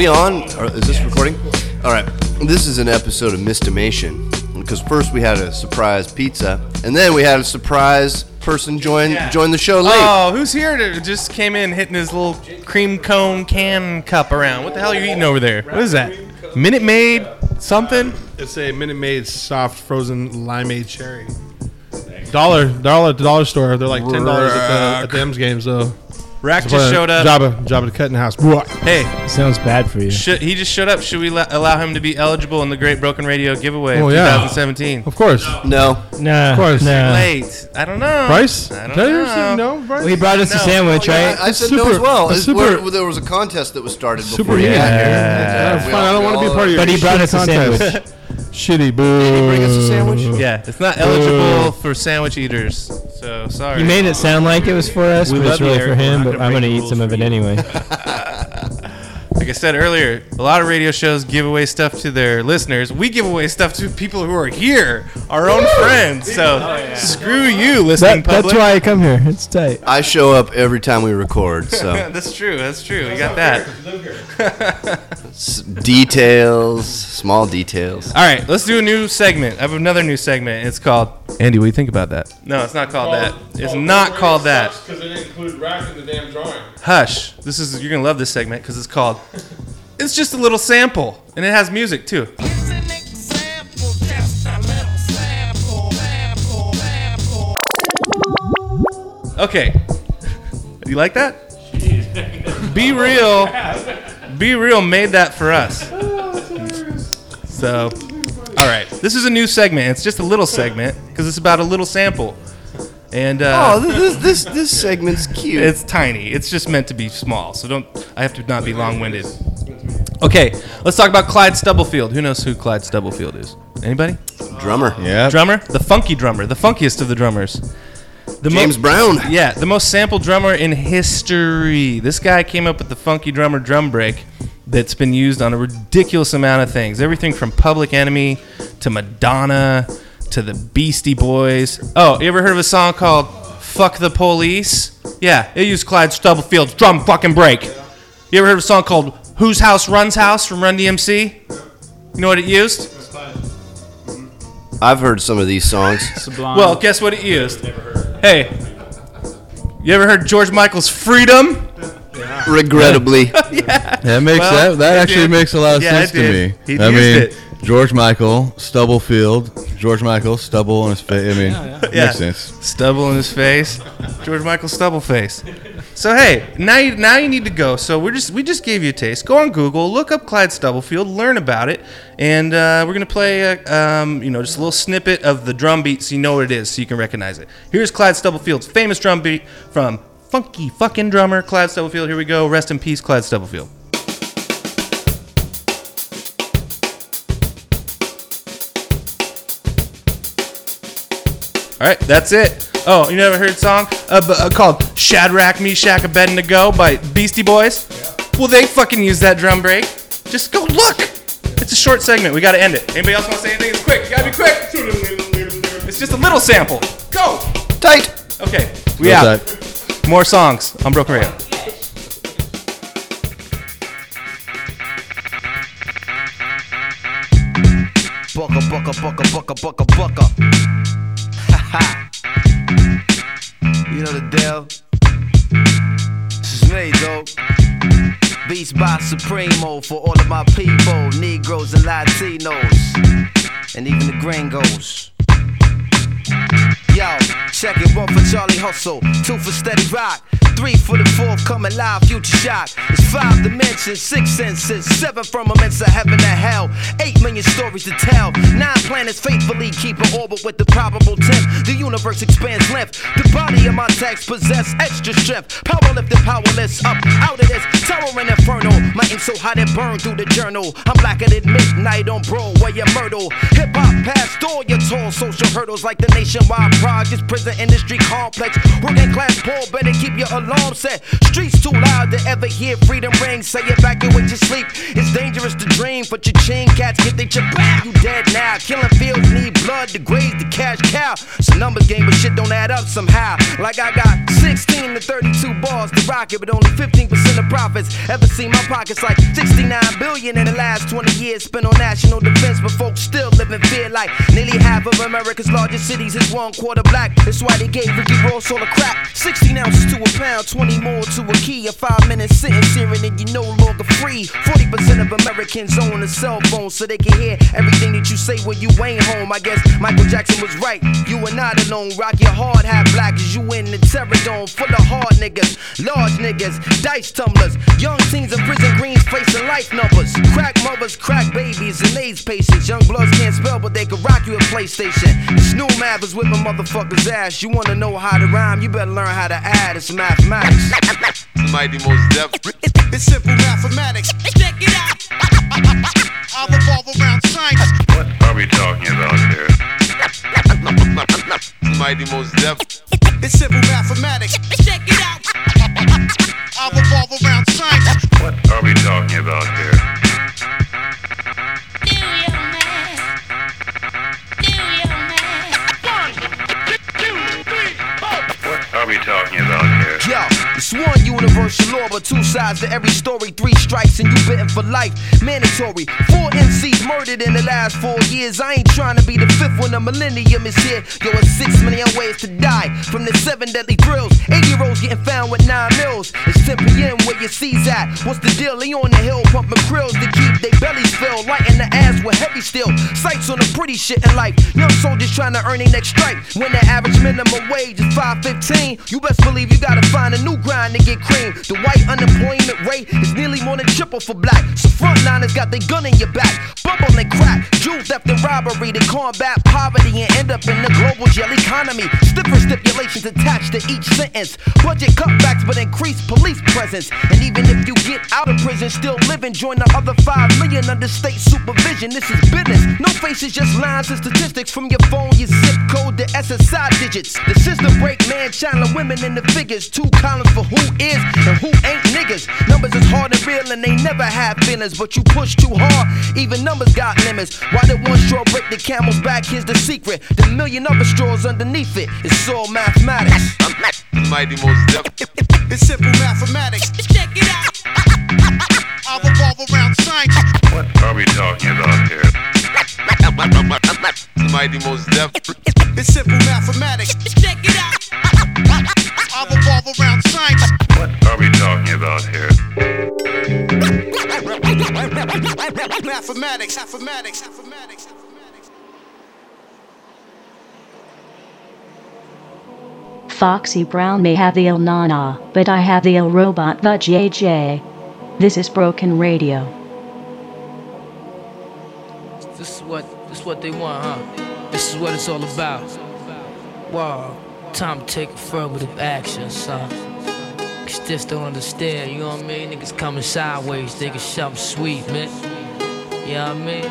On? Or is this recording? All right. This is an episode of Mistimation because first we had a surprise pizza, and then we had a surprise person join join the show late. Oh, who's here? To just came in hitting his little cream cone can cup around. What the hell are you eating over there? What is that? Minute Maid something? It's a Minute Maid soft frozen limeade cherry. Dollar, dollar at the dollar store. They're like ten dollars at the, at the M's games though. Rack just showed up. Jabba, Jabba the Cut in the house. Hey, sounds bad for you. Should, he just showed up. Should we la- allow him to be eligible in the Great Broken Radio giveaway Oh, of yeah. 2017? Of course. No. Nah, Of course. nah. Late. I don't know. Bryce? I don't Did I know. ever say no, Bryce? Well, he brought us a No. sandwich, right? I, I said Super- no as well. that's It's where- there was a contest that was started before Super you easy. got here. Yeah, We fine. all- I don't we want to be all- part of your But he brought us a shitty sandwich. Shitty boo. Did he bring us a sandwich? Yeah, it's not eligible for sandwich eaters. So sorry. You made it sound like it was for us, We but it's really for him. But I'm gonna eat some of it anyway. (laughs) Like I said earlier, a lot of radio shows give away stuff to their listeners. We give away stuff to people who are here, our own friends. So oh, screw you, listening That, that's why I come here. It's tight. I show up every time we record, (laughs) so that's true. That's true. You got that. S- (laughs) details, small details. All right, let's do a new segment. I have another new segment. It's called Andy. What do you think about that? No, it's not called that. It's not called that. Because they didn't include rack in the damn drawing. Hush. This is you're gonna love this segment because it's called. It's just a little sample, and it has music too. Okay. You like that? Be real. (laughs) Be real made that for us. So, all right. This is a new segment. It's just a little segment because it's about a little sample. And uh, Oh, this this this segment's cute. it's tiny. It's just meant to be small. So don't. I have to not be long-winded. Okay, let's talk about Clyde Stubblefield. Who knows who Clyde Stubblefield is? Anybody? drummer. Yeah. Drummer, the funky drummer, the funkiest of the drummers. The James mo- Brown. Yeah, the most sampled drummer in history. This guy came up with the funky drummer drum break that's been used on a ridiculous amount of things. Everything from Public Enemy to Madonna to the Beastie Boys. Oh, you ever heard of a song called Fuck the Police? Yeah, it used Clyde Stubblefield's drum fucking break. You ever heard of a song called Whose House Runs House from Run DMC? You know what it used? I've heard some of these songs. (laughs) Sublime. Well, guess what it used? Hey, you ever heard George Michael's Freedom? Regrettably. (laughs) yeah. That makes Well, that that actually did. makes a lot of Yeah, sense to me. He I used mean, it. George Michael, Stubblefield, George Michael, stubble on his face. I mean, Yeah. makes sense. Stubble in his face. George Michael stubble face. So hey, now you now you need to go. So we're just we just gave you a taste. Go on Google, look up Clyde Stubblefield, learn about it, and uh, we're gonna play a, um, you know just a little snippet of the drum beat so you know what it is, so you can recognize it. Here's Clyde Stubblefield's famous drum beat from funky fucking drummer Clyde Stubblefield. Here we go. Rest in peace, Clyde Stubblefield. All right, that's it. Oh, you never heard a song uh, b- uh, called Shadrach, Meshach, and Abednego by Beastie Boys? Yeah. Well, they fucking use that drum break. Just go look. It's a short segment. We got to end it. Anybody else want to say anything? It's quick. You got to be quick. It's just a little sample. Go. Tight. Okay, we Go out. More songs on Broken Radio. Bucka, bucka, bucka, bucka, bucka, bucka. Ha. (laughs) You know the deal. This is me, dog. Beats by Supremo for all of my people, Negroes and Latinos, and even the gringos. Yo, check it. One for Charlie Hustle, two for Steady Rock, three for the fourth coming live, future shock. It's five dimensions, six senses, seven firmaments of heaven and hell, eight million stories to tell. Nine planets faithfully keep an orbit with the probable temp. The universe expands length. The body of my text possess extra strength. Power lifted, powerless, up out of this towering inferno. My ink so hot it burned through the journal. I'm blacker than midnight on Broadway and Myrtle. Hip hop past all your tall social hurdles like the nationwide projects, prison industry complex. Working class poor, better keep your alarm set. Streets too loud to ever hear freedom ring. Say evacuate your sleep. It's dangerous to dream, but your chain cats get they chip back. You dead now. Killing fields need blood to graze the cash cow. It's a numbers game, but shit don't add up somehow. Like I got 16 to 32 bars to rock it, but only 15% of profits. Ever seen my pockets like 69 billion in the last 20 years spent on national defense, but folks still live in fear like nearly half of America's largest cities is one quarter black. That's why they gave Ricky Ross all the crap. 16 ounces to a pound, 20 more to a key. A five minute sentence hearing and you're no longer free. 40% of Americans own a cell phone so they can hear everything that you say when you ain't home. I guess Michael Jackson was right. You are not alone. Rock your hard hat black as you in the terror dome full of hard niggas, large niggas, dice tumblers, young teens in prison greens facing life numbers, crack mothers, crack babies, and AIDS patients. Young bloods can't spell, but they can rock you a PlayStation. Snow math is whipping motherfuckers' ass. You wanna know how to rhyme? You better learn how to add. It's mathematics. Mighty Mos Def. It's simple mathematics. Check it out. (laughs) I revolve around science. What are we talking about here? Mighty Mos Def. It's simple mathematics. Check it out. (laughs) I revolve around science. What are we talking about it's one universal law, but two sides to every story. Three strikes and you bitten for life. Mandatory. Four MCs murdered in the last four years. I ain't trying to be the fifth when the millennium is here. Yo, it's six million ways to die from the seven deadly thrills. Eight year olds getting found with nine mils. It's 10 p.m. where your C's at. What's the deal? They on the hill pumping krills to keep their bellies filled. Lighting the ass with heavy steel. Sights on the pretty shit in life. Young soldiers trying to earn their next strike. When the average minimum wage is 515, you best believe you gotta find a new grind to get cream. The white unemployment rate is nearly more than triple for black. So frontliners got their gun in your back. Bubble and crack, jewel theft and robbery to combat poverty and end up in the global jail economy. Stiffer stipulations attached to each sentence. Budget cutbacks but increased police presence. And even if you get out of prison, still living, join the other 5 million under state supervision. This is business. No faces, just lines and statistics from your phone, your zip code, the SSI digits. The system break man, China women in the figures. Two columns for who is and who ain't niggas. Numbers is hard and real and they never have feelings, but you push too hard. Even numbers got limits. Why did one straw break the camel's back? Here's the secret. The million other straws underneath it. It's all mathematics. Mighty Mos Def. It's simple mathematics. Check it out. (laughs) I revolve around science. What are we talking about here? Mighty Mos Def. It's simple mathematics. Check it out. (laughs) I revolve around science. What are we talking about here? Mathematics. Mathematics. Mathematics. Foxy Brown may have the Il Nana, but I have the Il Robot the JJ. This is Broken Radio. This is what this is what they want, huh? This is what it's all about. Wow, time to take affirmative action, son. Cause just don't understand, you know what I mean? Niggas coming sideways, thinking something sweet, man. You know what I mean?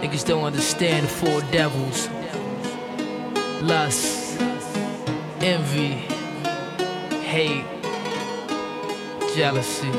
Niggas don't understand the four devils. Lust, envy, hate, jealousy.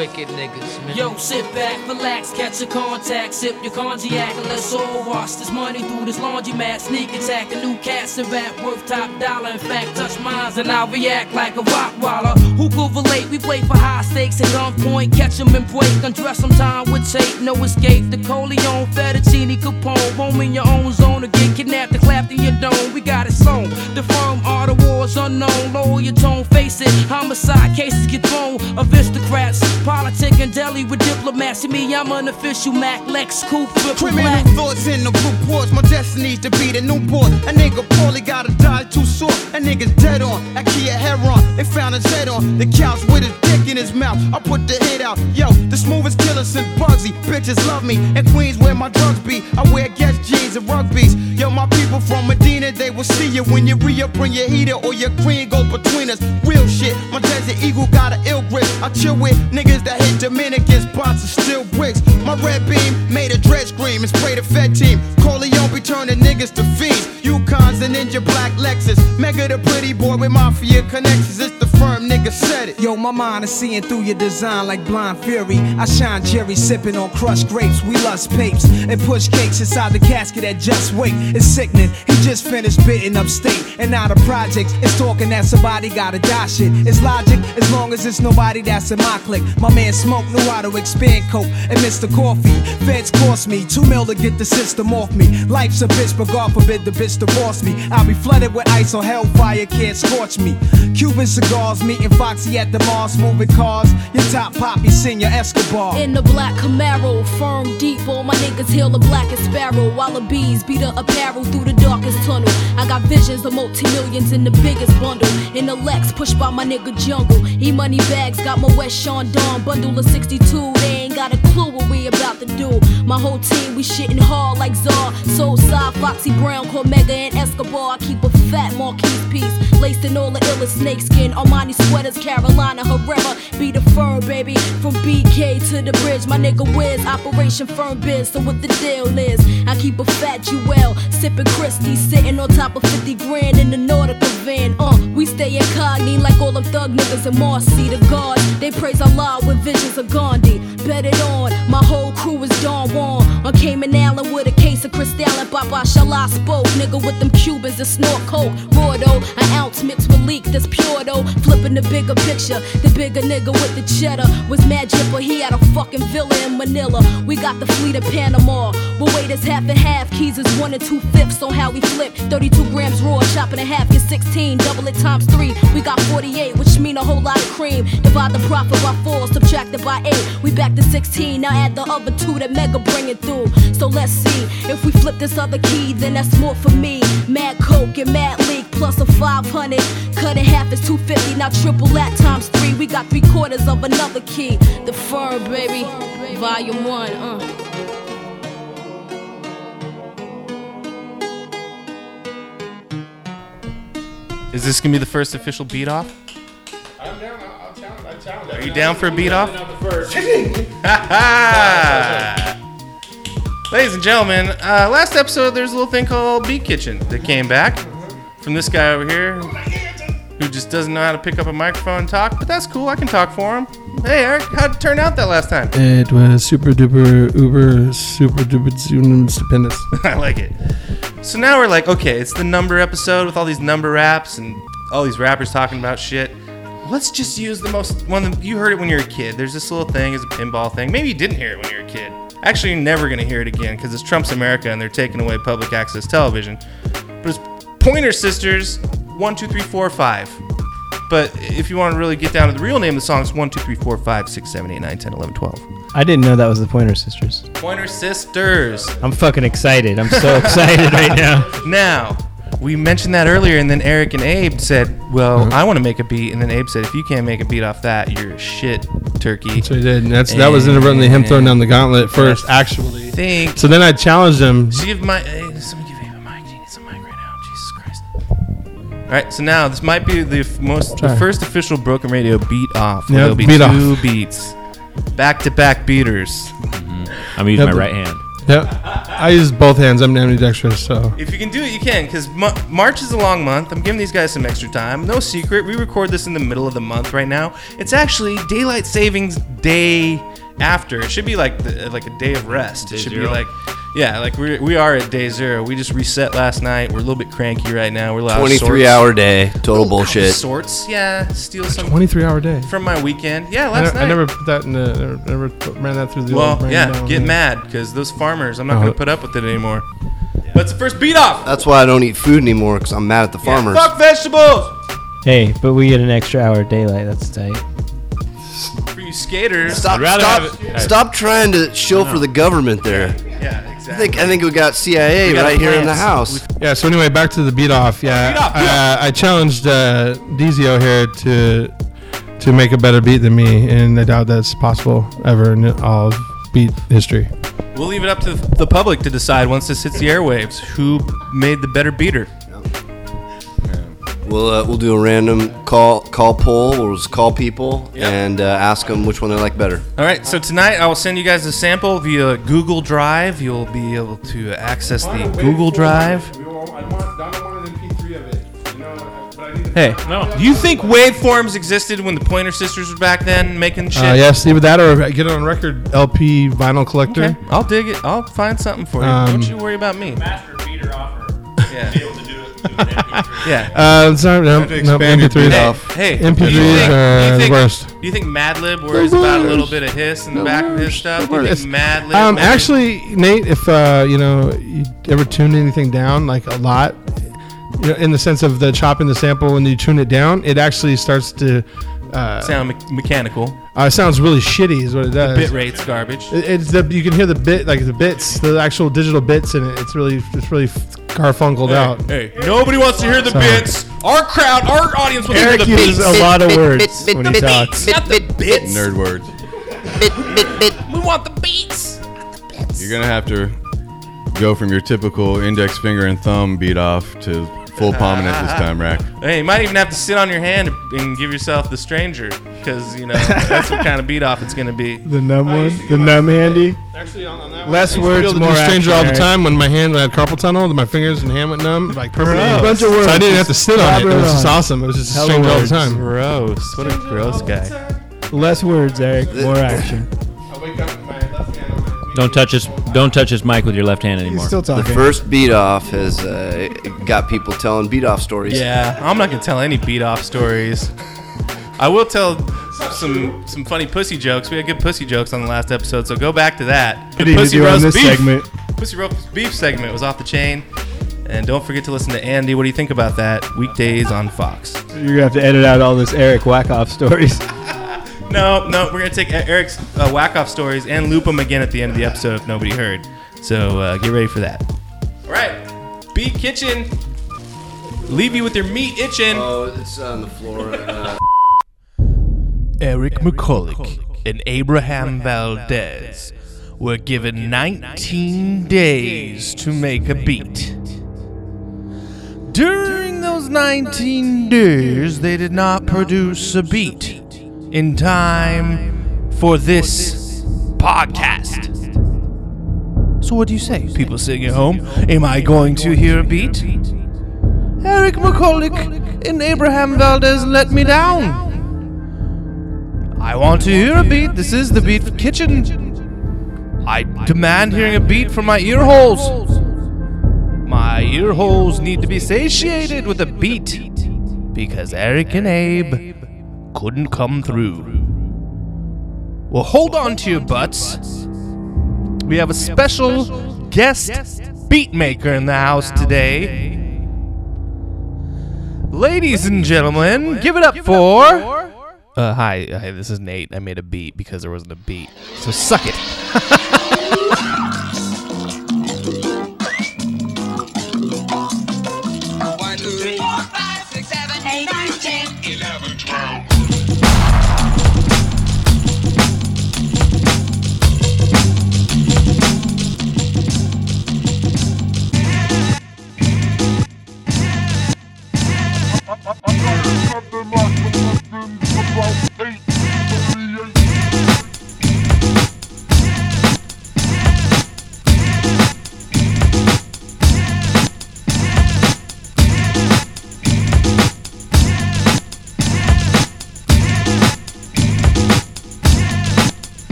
Wicked niggas, man. Yo, sit back, relax, catch a contact, sip your cognac, and let's all wash this money through this laundromat. Sneak attack, a new cats and rap worth top dollar. In fact, touch mines and I'll react like a rock waller. Who could relate? We play for high stakes at gunpoint, catch 'em and break. Undress some time with tape, no escape. The Corleone, Fettuccine, Capone, home in your own zone to get kidnapped and clapped in your dome. We got it sewn. The firm are the wars unknown. Lower your tone, face it. Homicide cases get thrown. Aristocrats, politic and deli with diplomats. To me, I'm an official Mac Lex triple Criminal black. thoughts in the reports. My destiny's to be the new newborn. A nigga poorly gotta die too soon. A nigga's dead on. That Kia Heron. They found his head on the couch with his dick in his mouth. I put the hit out. Yo, the smoothest killer since Bugsy. Bitches love me. And Queens where my drugs be. I wear Guess jeans and rugbies. Yo, my people from Medina, they will see you when you re up, your heater or your queen goes between us. Real shit. My Desert Eagle got an ill grip. I chill with niggas that hit Dominican spots and still bricks. My red beam made a dread scream and spray the Fed team. Corleone be turning niggas to fiends. Yukons and Ninja Black Lexus. Mega the pretty boy with mafia connections. It's the firm nigga said it. Yo, my mind is seeing through your design like blind fury. I shine Jerry sipping on crushed grapes. We lust papes and push cakes inside the casket at Just Wait. It's sickening. He just finished bitten upstate and now the projects is talking that somebody gotta die shit. It's logic as long as it's nobody that's in my clique. My man Smoke knew how to expand coke and Mr. Coffee. Feds cost me two mil to get the system off me. Life's a bitch, but God forbid the bitch divorce me. I'll be flooded with ice or hellfire can't scorch me. Cuban cigars, meeting Foxy at the Mars, moving cars. Your top poppy, Senior Escobar. In the black Camaro, firm deep, all my niggas hail the blackest sparrow. While the bees beat the apparel through the darkest tunnel. I got visions of multi millions in the biggest bundle. In the Lex, pushed by my nigga Jungle. E money bags, got my West Sean bundle of 62. They got a clue what we about to do. My whole team, we shitting hard like Czar. Soul side, Foxy Brown, Cormega, and Escobar. I keep a fat Marquise piece, laced in all the illest snakeskin. Armani sweaters, Carolina Herrera. Be the firm, baby. From BK to the bridge, my nigga Wiz, Operation Firm Biz. So what the deal is? I keep a fat Jewel, sipping Christie, sitting on top of 50 grand in the Nautica van. Uh, we stay incognito like all them thug niggas in Marcy. The guards, they praise Allah with visions of Gandhi. Bet it on, my whole crew is Don Juan. On Cayman Island with a case of Cristal and Baba Shala spoke. Nigga with them Cubans that snort coke. Raw though, an ounce mixed with leak that's pure though. Flipping the bigger picture. The bigger nigga with the cheddar was mad jipper. He had a fucking villa in Manila. We got the fleet of Panama. But wait, it's half and half. Keys is one and two fifths on how we flip. 32 grams raw, chopping in half, get 16. Double it times three. We got 48, which mean a whole lot of cream. Divide the profit by four, subtract it by eight. We back to 16. Now add the other two that Mega bringing through. So let's see if we flip this other key, then that's more for me. Mad Coke and Mad Leak plus a 500. Cut in half is 250. Now triple that times three. We got three quarters of another key. The firm, baby. Volume one. Uh. Is this gonna be the first official beat off? Are you down for a beat off? (laughs) Ladies and gentlemen, uh, last episode there's a little thing called Beat Kitchen that came back from this guy over here who just doesn't know how to pick up a microphone and talk, but that's cool. I can talk for him. Hey, Eric, how'd it turn out that last time? It was super duper uber super duper stupendous. (laughs) I like it. So now we're like, okay, it's the number episode with all these number raps and all these rappers talking about shit. Let's just use the most one. You heard it when you were a kid. There's this little thing, it's a pinball thing. Maybe you didn't hear it when you were a kid. Actually, you're never gonna hear it again because it's Trump's America and they're taking away public access television. But it's Pointer Sisters, one, two, three, four, five. But if you want to really get down to the real name of the song, it's 1, 2, 3, 4, 5, 6, 7, 8, 9, 10, 11, 12. I didn't know that was the Pointer Sisters. Pointer Sisters. I'm fucking excited. I'm so (laughs) excited right now. Now, we mentioned that earlier, and then Eric and Abe said, Well, uh-huh. I want to make a beat. And then Abe said, If you can't make a beat off that, you're a shit turkey. So he did. And that's that was inadvertently him throwing down the gauntlet first, actually. Think. So then I challenged him. Should give my. Hey, somebody give Abe a mic. He needs a mic right now. Jesus Christ. All right, so now this might be the f- most, the first official Broken Radio beat off. Yep, There'll be beat two off. beats, back to back beaters. Mm-hmm. I'm using my right hand. Yep. I use both hands. I'm ambidextrous, so. If you can do it, you can, because March is a long month. I'm giving these guys some extra time. No secret, we record this in the middle of the month right now. It's actually daylight savings day after. It should be like the, like a day of rest. Day it should zero? be like, yeah, like we we are at day zero. We just reset last night. We're a little bit cranky right now. We're a little out of 23 sorts. hour day, total Out of bullshit. Sorts, yeah. Steal some 23 hour day. from my weekend. Yeah, I, last ne- night. I never put that in the. Never, never put- ran that through the well, brain yeah, down, get mad because those farmers. I'm not Oh. gonna uh-huh. put up with it anymore. But it's the first beat off. That's why I don't eat food anymore because I'm mad at the farmers. Fuck vegetables. Hey, but we get an extra hour of daylight. That's tight. For you skaters. Stop, stop, stop trying to shill for the government there. Yeah, I think I think we got CIA We got right here in the house. Yeah. So anyway, back to the beat off. Yeah. Beat off, beat uh, I challenged uh, Dizio here to to make a better beat than me, and I doubt that's possible ever in all of beat history. We'll leave it up to the public to decide once this hits the airwaves who made the better beater. We'll uh, we'll do a random call call poll. We'll just call people and uh, ask them which one they like better. All right, so tonight I will send you guys a sample via Google Drive. You'll be able to access the Google Drive. I want, I don't want an MP3 of it. You know, but I need Hey, No. Do you think waveforms existed when the Pointer Sisters were back then making shit? Uh, yes, either that or get it on record LP vinyl collector. Okay, I'll dig it. I'll find something for you. Um, Don't you worry about me. Master feeder offer. Yeah. Be able to do it. Yeah. Uh, sorry, no, to no, expand your MP3s. beat off. Hey, MP3s do you think- are do you the think- worst. Do you think Madlib worries about a little bit of hiss in the back of his stuff? Do you It's- think Madlib? Um, worries- actually, Nate, if uh, you know, you ever tune anything down like a lot, you know, in the sense of the chopping the sample when you tune it down, it actually starts to uh, sound me- mechanical. Uh, it sounds really shitty, is what it does. bit rate's garbage. It, it's the you can hear the bit like the bits, the actual digital bits in it. It's really it's really garfunkled out. Hey, nobody wants to hear the So- bits. Our crowd, our audience wants Eric to hear the uses bits. a lot of words when he talks. Not the bits. Nerd words. We want the beats. Not the bits. You're gonna have to go from your typical index finger and thumb beat off to full prominent this time, Rack. (laughs) Hey, you might even have to sit on your hand and give yourself the stranger, because you know that's what kind of beat off it's gonna be. (laughs) The numb one, the numb handy. Actually, on that Less I used to be words, able to more do stranger all the Eric. time when my hand had carpal tunnel, and my fingers and hand went numb, like permanently. Gross. Bunch of So I didn't have to sit on it. It was just awesome. It was just Hella strange all the words. time. Gross. What a gross guy. Less words, Eric. More action. Don't touch his don't touch his mic with your left hand anymore. The first beat off has uh, got people telling beat off stories. Yeah, I'm not gonna tell any beat off stories. I will tell some some funny pussy jokes. We had good pussy jokes on the last episode, so go back to that. What The pussy do on roast this beef. segment? Pussy roast beef segment was off the chain. And don't forget to listen to Andy. What do you think about that? Weekdays on Fox. You're gonna have to edit out all this Eric Wackoff stories. (laughs) No, no, we're gonna take Eric's uh, whack off stories and loop them again at the end of the episode if nobody heard. So uh, get ready for that. All right, Beat Kitchen. Leave you with your meat itching. Oh, it's on the floor. Uh, Eric McCulloch and Abraham Valdez were given 19 days to make a beat. During those 19 days, they did not produce a beat in time for this podcast. So, what do you say, people sitting at home? Am I going to hear a beat? Eric McCulloch and Abraham Valdez let me down. I want to hear a beat. This is the Beat for Kitchen. I demand hearing a beat from my ear holes. My ear holes need to be satiated with a beat because Eric and Abe couldn't come through. Well, hold on to your butts. We have a special guest beat maker in the house today. Ladies and gentlemen, give it up for. Uh, hi, hi, this is Nate. I made a beat because there wasn't a beat. So suck it. (laughs)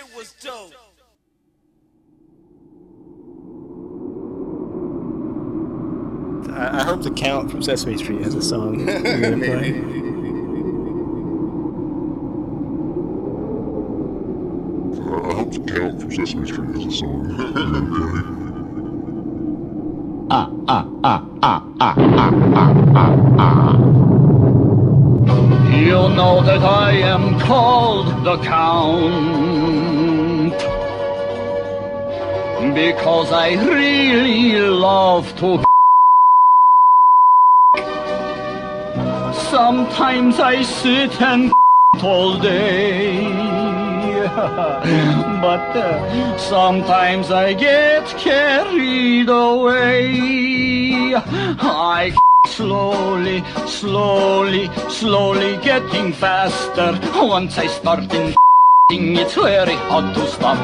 shit was dope. I, I hope the Count from Sesame Street has a song. (laughs) I hope the Count from Sesame Street has a song. ah, ah, ah, ah, ah, ah, ah, ah. ah. You know that I am called the Count. Because I really love to. Sometimes I sit and all day. (laughs) but uh, sometimes I get carried away. I slowly, slowly, slowly getting faster. Once I start in it's very hard to stop.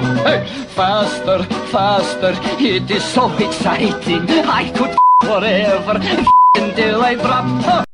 Faster, faster, it is so exciting. I could forever until I drop.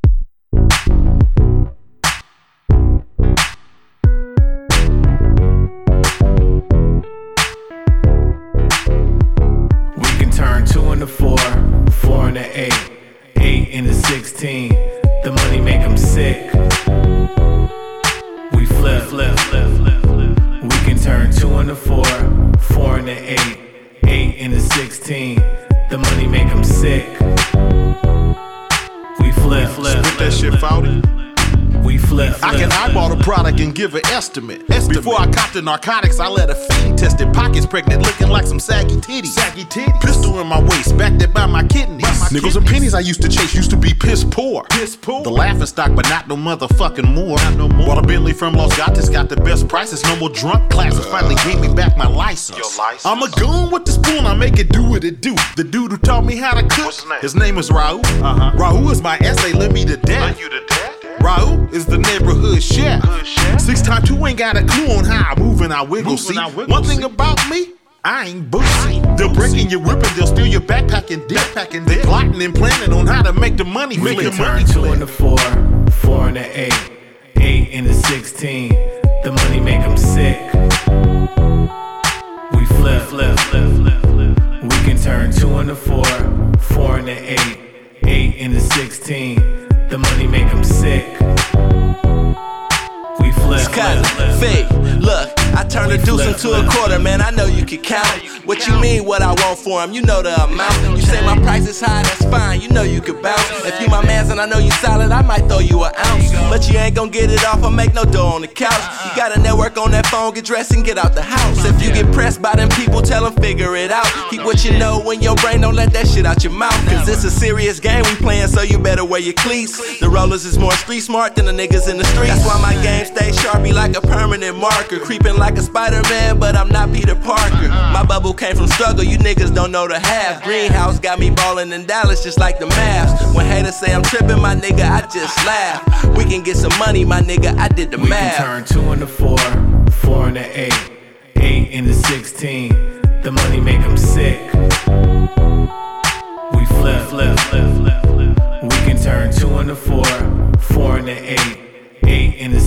An estimate. Before I cop the narcotics, I let a fiend test it. Pockets pregnant, looking like some saggy titties. Saggy titties. Pistol in my waist, backed up by my kidneys. Nickels and pennies I used to chase used to be piss poor. Piss poor. The laughing stock, but not no motherfucking more. Not no more. Bought a Bentley from Los Gatos, got the best prices. No more drunk classes. Finally gave me back my license. I'm a goon with the spoon. I make it do what it do. The dude who taught me how to cook. His name is Raul. Uh-huh. Raul is my essay. Let me to death. Raul is the neighborhood chef. Six times two ain't got a clue on how I move and I wiggle. See, one thing about me. I ain't boozy. They'll break in your and they'll steal your backpack and dip. Packing, they're plotting and planning on how to make the money We flip. can turn two into four, four into eight, eight into sixteen. The money make 'em sick. We flip, flip, flip, flip, flip. We can turn two into four, four into eight, eight into sixteen. The money make 'em sick. Flip, Skyler, look, I turned a deuce into a quarter, man. I know you can count. What you mean, what I want for him? You know the amount. You say my price is high, that's fine. You know you could bounce. If you my mans and I know you solid, I might throw you an ounce. But you ain't gonna get it off or make no dough on the couch. You gotta network on that phone, get dressed and get out the house. If you get pressed by them people, tell them figure it out. Keep what you know in your brain, don't let that shit out your mouth. Cause it's a serious game we playing, so you better wear your cleats. The rollers is more street smart than the niggas in the streets. That's why my game stay sharpie like a permanent marker. Creeping like a Spider Man, but I'm not Peter Parker. Uh-uh. My bubble came from struggle, you niggas don't know the half. Greenhouse got me ballin' in Dallas just like the Mavs. When haters say I'm tripping, my nigga, I just laugh. We can get some money, my nigga, I did the We can math. turn two into four, four into eight, eight into sixteen. The money make 'em sick. We flip, flip, flip, flip, flip. We can turn two into four, four into eight,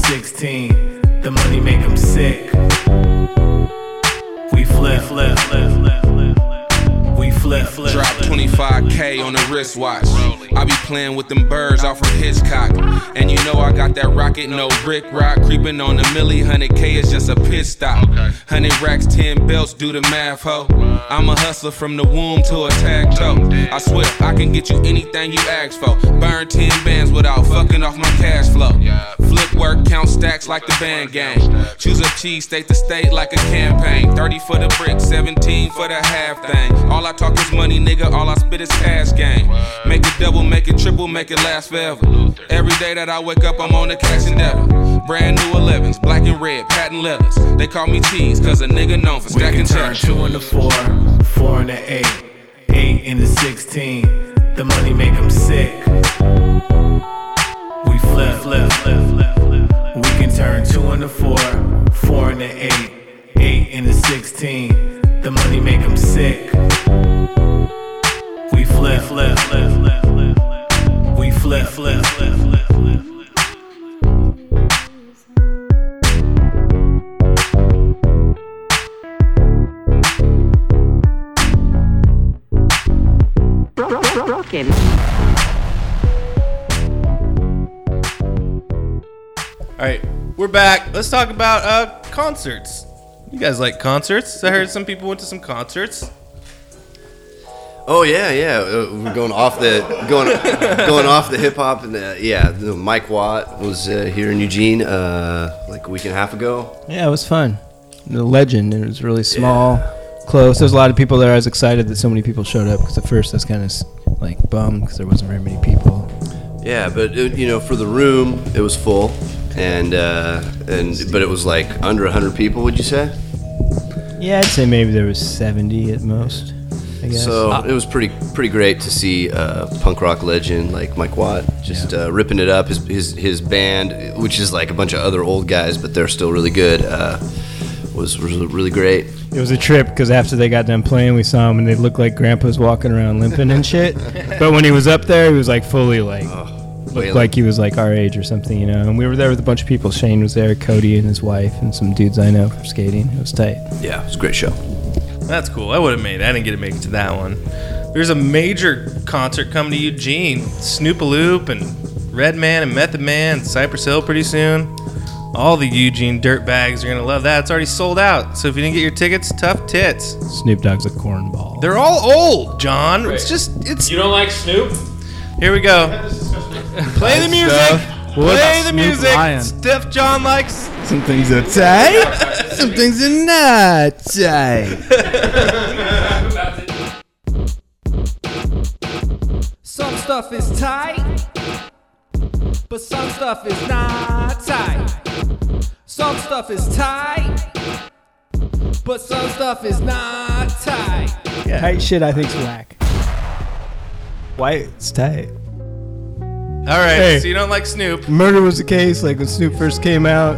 eight into sixteen. The money make 'em sick. We flip, flip, flip. We flip, flip. Drop 25k on the wristwatch. I be playing with them birds off of Hitchcock. And you know I got that rocket, no brick rock. Creeping on the milli, 100k is just a pit stop. 100 racks, 10 belts, do the math, ho. I'm a hustler from the womb to a tag toe. I swear, I can get you anything you ask for. Burn 10 bands without fucking off my cash flow. Flip work, count stacks like the band game. Choose a cheese, state to state like a campaign. 30 for the brick, 17 for the half thing. All I talk is money, nigga. All I spit is cash game. Make it double, make it triple, make it last forever. Every day that I wake up, I'm on the cash endeavor. Brand new 11s, black and red, patent leathers. They call me cheese, cause a nigga known for We can stacking turn checks. two into four, four into eight, eight into sixteen. The money make 'em sick. We flip, flip, flip, flip, flip. We can turn two into four, four into eight, eight into sixteen. The money make 'em sick. We flip, flip, flip, flip, we flip, flip, flip, flip, flip. Broken. All right, we're back. Let's talk about uh, concerts. You guys like concerts? I heard some people went to some concerts. Oh yeah, yeah. Uh, we're going off the going going off the hip hop and the, yeah. Mike Watt was uh, here in Eugene uh, like a week and a half ago. Yeah, it was fun. The legend. It was really small, close. There's a lot of people there. I was excited that so many people showed up because at first I was kind of like bummed because there wasn't very many people. Yeah, but it, you know, for the room, it was full, and uh, and but it was like under hundred people. Would you say? Yeah, I'd say maybe there was 70 at most. I guess. So it was pretty pretty great to see uh, punk rock legend like Mike Watt just uh, ripping it up. His, his his band, which is like a bunch of other old guys, but they're still really good, uh, was was really great. It was a trip because after they got done playing, we saw him and they looked like grandpa's walking around limping and shit. (laughs) but when he was up there, he was like fully like looked wailing. like he was like our age or something, you know. And we were there with a bunch of people. Shane was there, Cody and his wife, and some dudes I know from skating. It was tight. Yeah, it was a great show. That's cool. I would have made it. I didn't get to make it to that one. There's a major concert coming to Eugene. Snoopaloop and Redman and Method Man and Cypress Hill pretty soon. All the Eugene dirt bags are gonna love that. It's already sold out. So if you didn't get your tickets, tough tits. Snoop Dogg's a cornball. They're all old, John. It's just it's. You don't like Snoop? Here we go. Play the music. What Play the Snoop music. Lion? Stuff John likes. Some things are tight. (laughs) Some things are not tight. Some stuff is tight, but some stuff is not tight. Some stuff is tight, but some stuff is not tight. Tight shit I think's whack. White, it's tight. All right. Hey. So you don't like Snoop? Murder was the case. Like when Snoop first came out,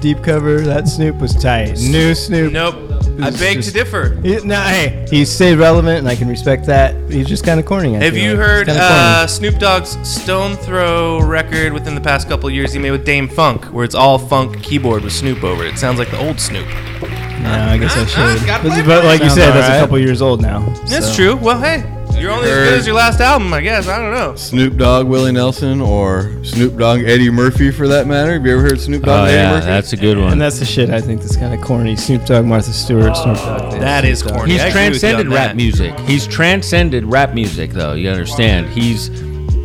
deep cover. That Snoop was tight. New Snoop. Nope. I beg just- to differ. He, no, hey, he stayed relevant, and I can respect that. He's just kind of corny. I Have feel you like. heard uh. Snoop Dogg's Stones Throw record within the past couple years he made with Dâm-Funk, where it's all funk keyboard with Snoop over it? It sounds like the old Snoop. No, I guess I should. gotta but, for but it. like you Sounds said, that's a couple years old now. That's so. true. Well, hey, you're only as good as your last album, I guess. I don't know. Snoop Dogg, Willie Nelson, or Snoop Dogg, Eddie Murphy, for that matter. Have you ever heard Snoop Dogg, Oh, and Eddie yeah, Murphy? that's a good one. And that's the shit I think that's kind of corny. Snoop Dogg, Martha Stewart, oh, Snoop Dogg. That is corny. He's I agree with transcended rap that. music. He's transcended rap music, though. You understand? He's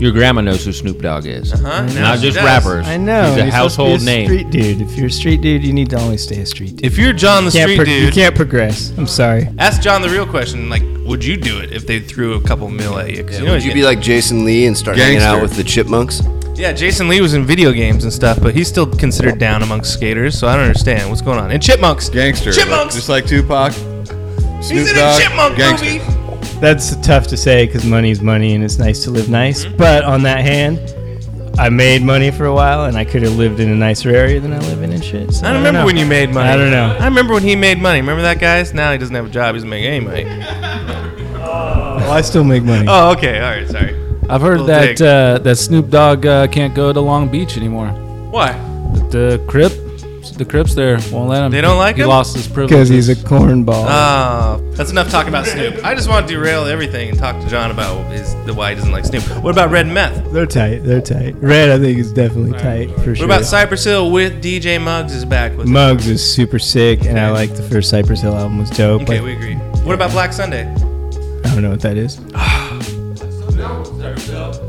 your grandma knows who Snoop Dogg is. Uh-huh. Now Not just does. rappers. I know. He's a you're supposed to be household a name. Street dude. If you're a street dude, you need to only stay a street dude. If you're John the You can't Street pro- Dude, you can't progress. I'm sorry. ask John the real question. Like, would you do it if they threw a couple mil at you? 'Cause you know Would you be like Jason Lee and start hanging out Gangster. with the Chipmunks? Yeah, Jason Lee was in video games and stuff, but he's still considered down amongst skaters, so I don't understand what's going on. And Chipmunks, Gangster. Chipmunks! Just like Tupac. he's Snoop in Dogg, a Chipmunk gangster. movie. That's tough to say because money's money and it's nice to live nice. Mm-hmm. But on that hand, I made money for a while and I could have lived in a nicer area than I live in and shit. So I don't remember know. when you made money. I don't know. I remember when he made money. Remember that, guys? Now he doesn't have a job. He doesn't make any money. Well, I still make money. Oh, okay. All right. Sorry. I've heard that uh, that Snoop Dogg uh, can't go to Long Beach anymore. Why? The, the Crip, the Crips there won't let him. They don't like he him? lost his privilege. Because he's a cornball. Oh, that's enough talking about Snoop. I just want to derail everything and talk to John about his the why he doesn't like Snoop. What about Red Meth? they're tight. They're tight. Red, I think, is definitely tight for What sure. What about Cypress Hill with DJ Muggs is back with? Muggs is super sick, and I like the first Cypress Hill album was dope. Okay, Like, we agree. What about Black Sunday? I don't know what that is. (sighs)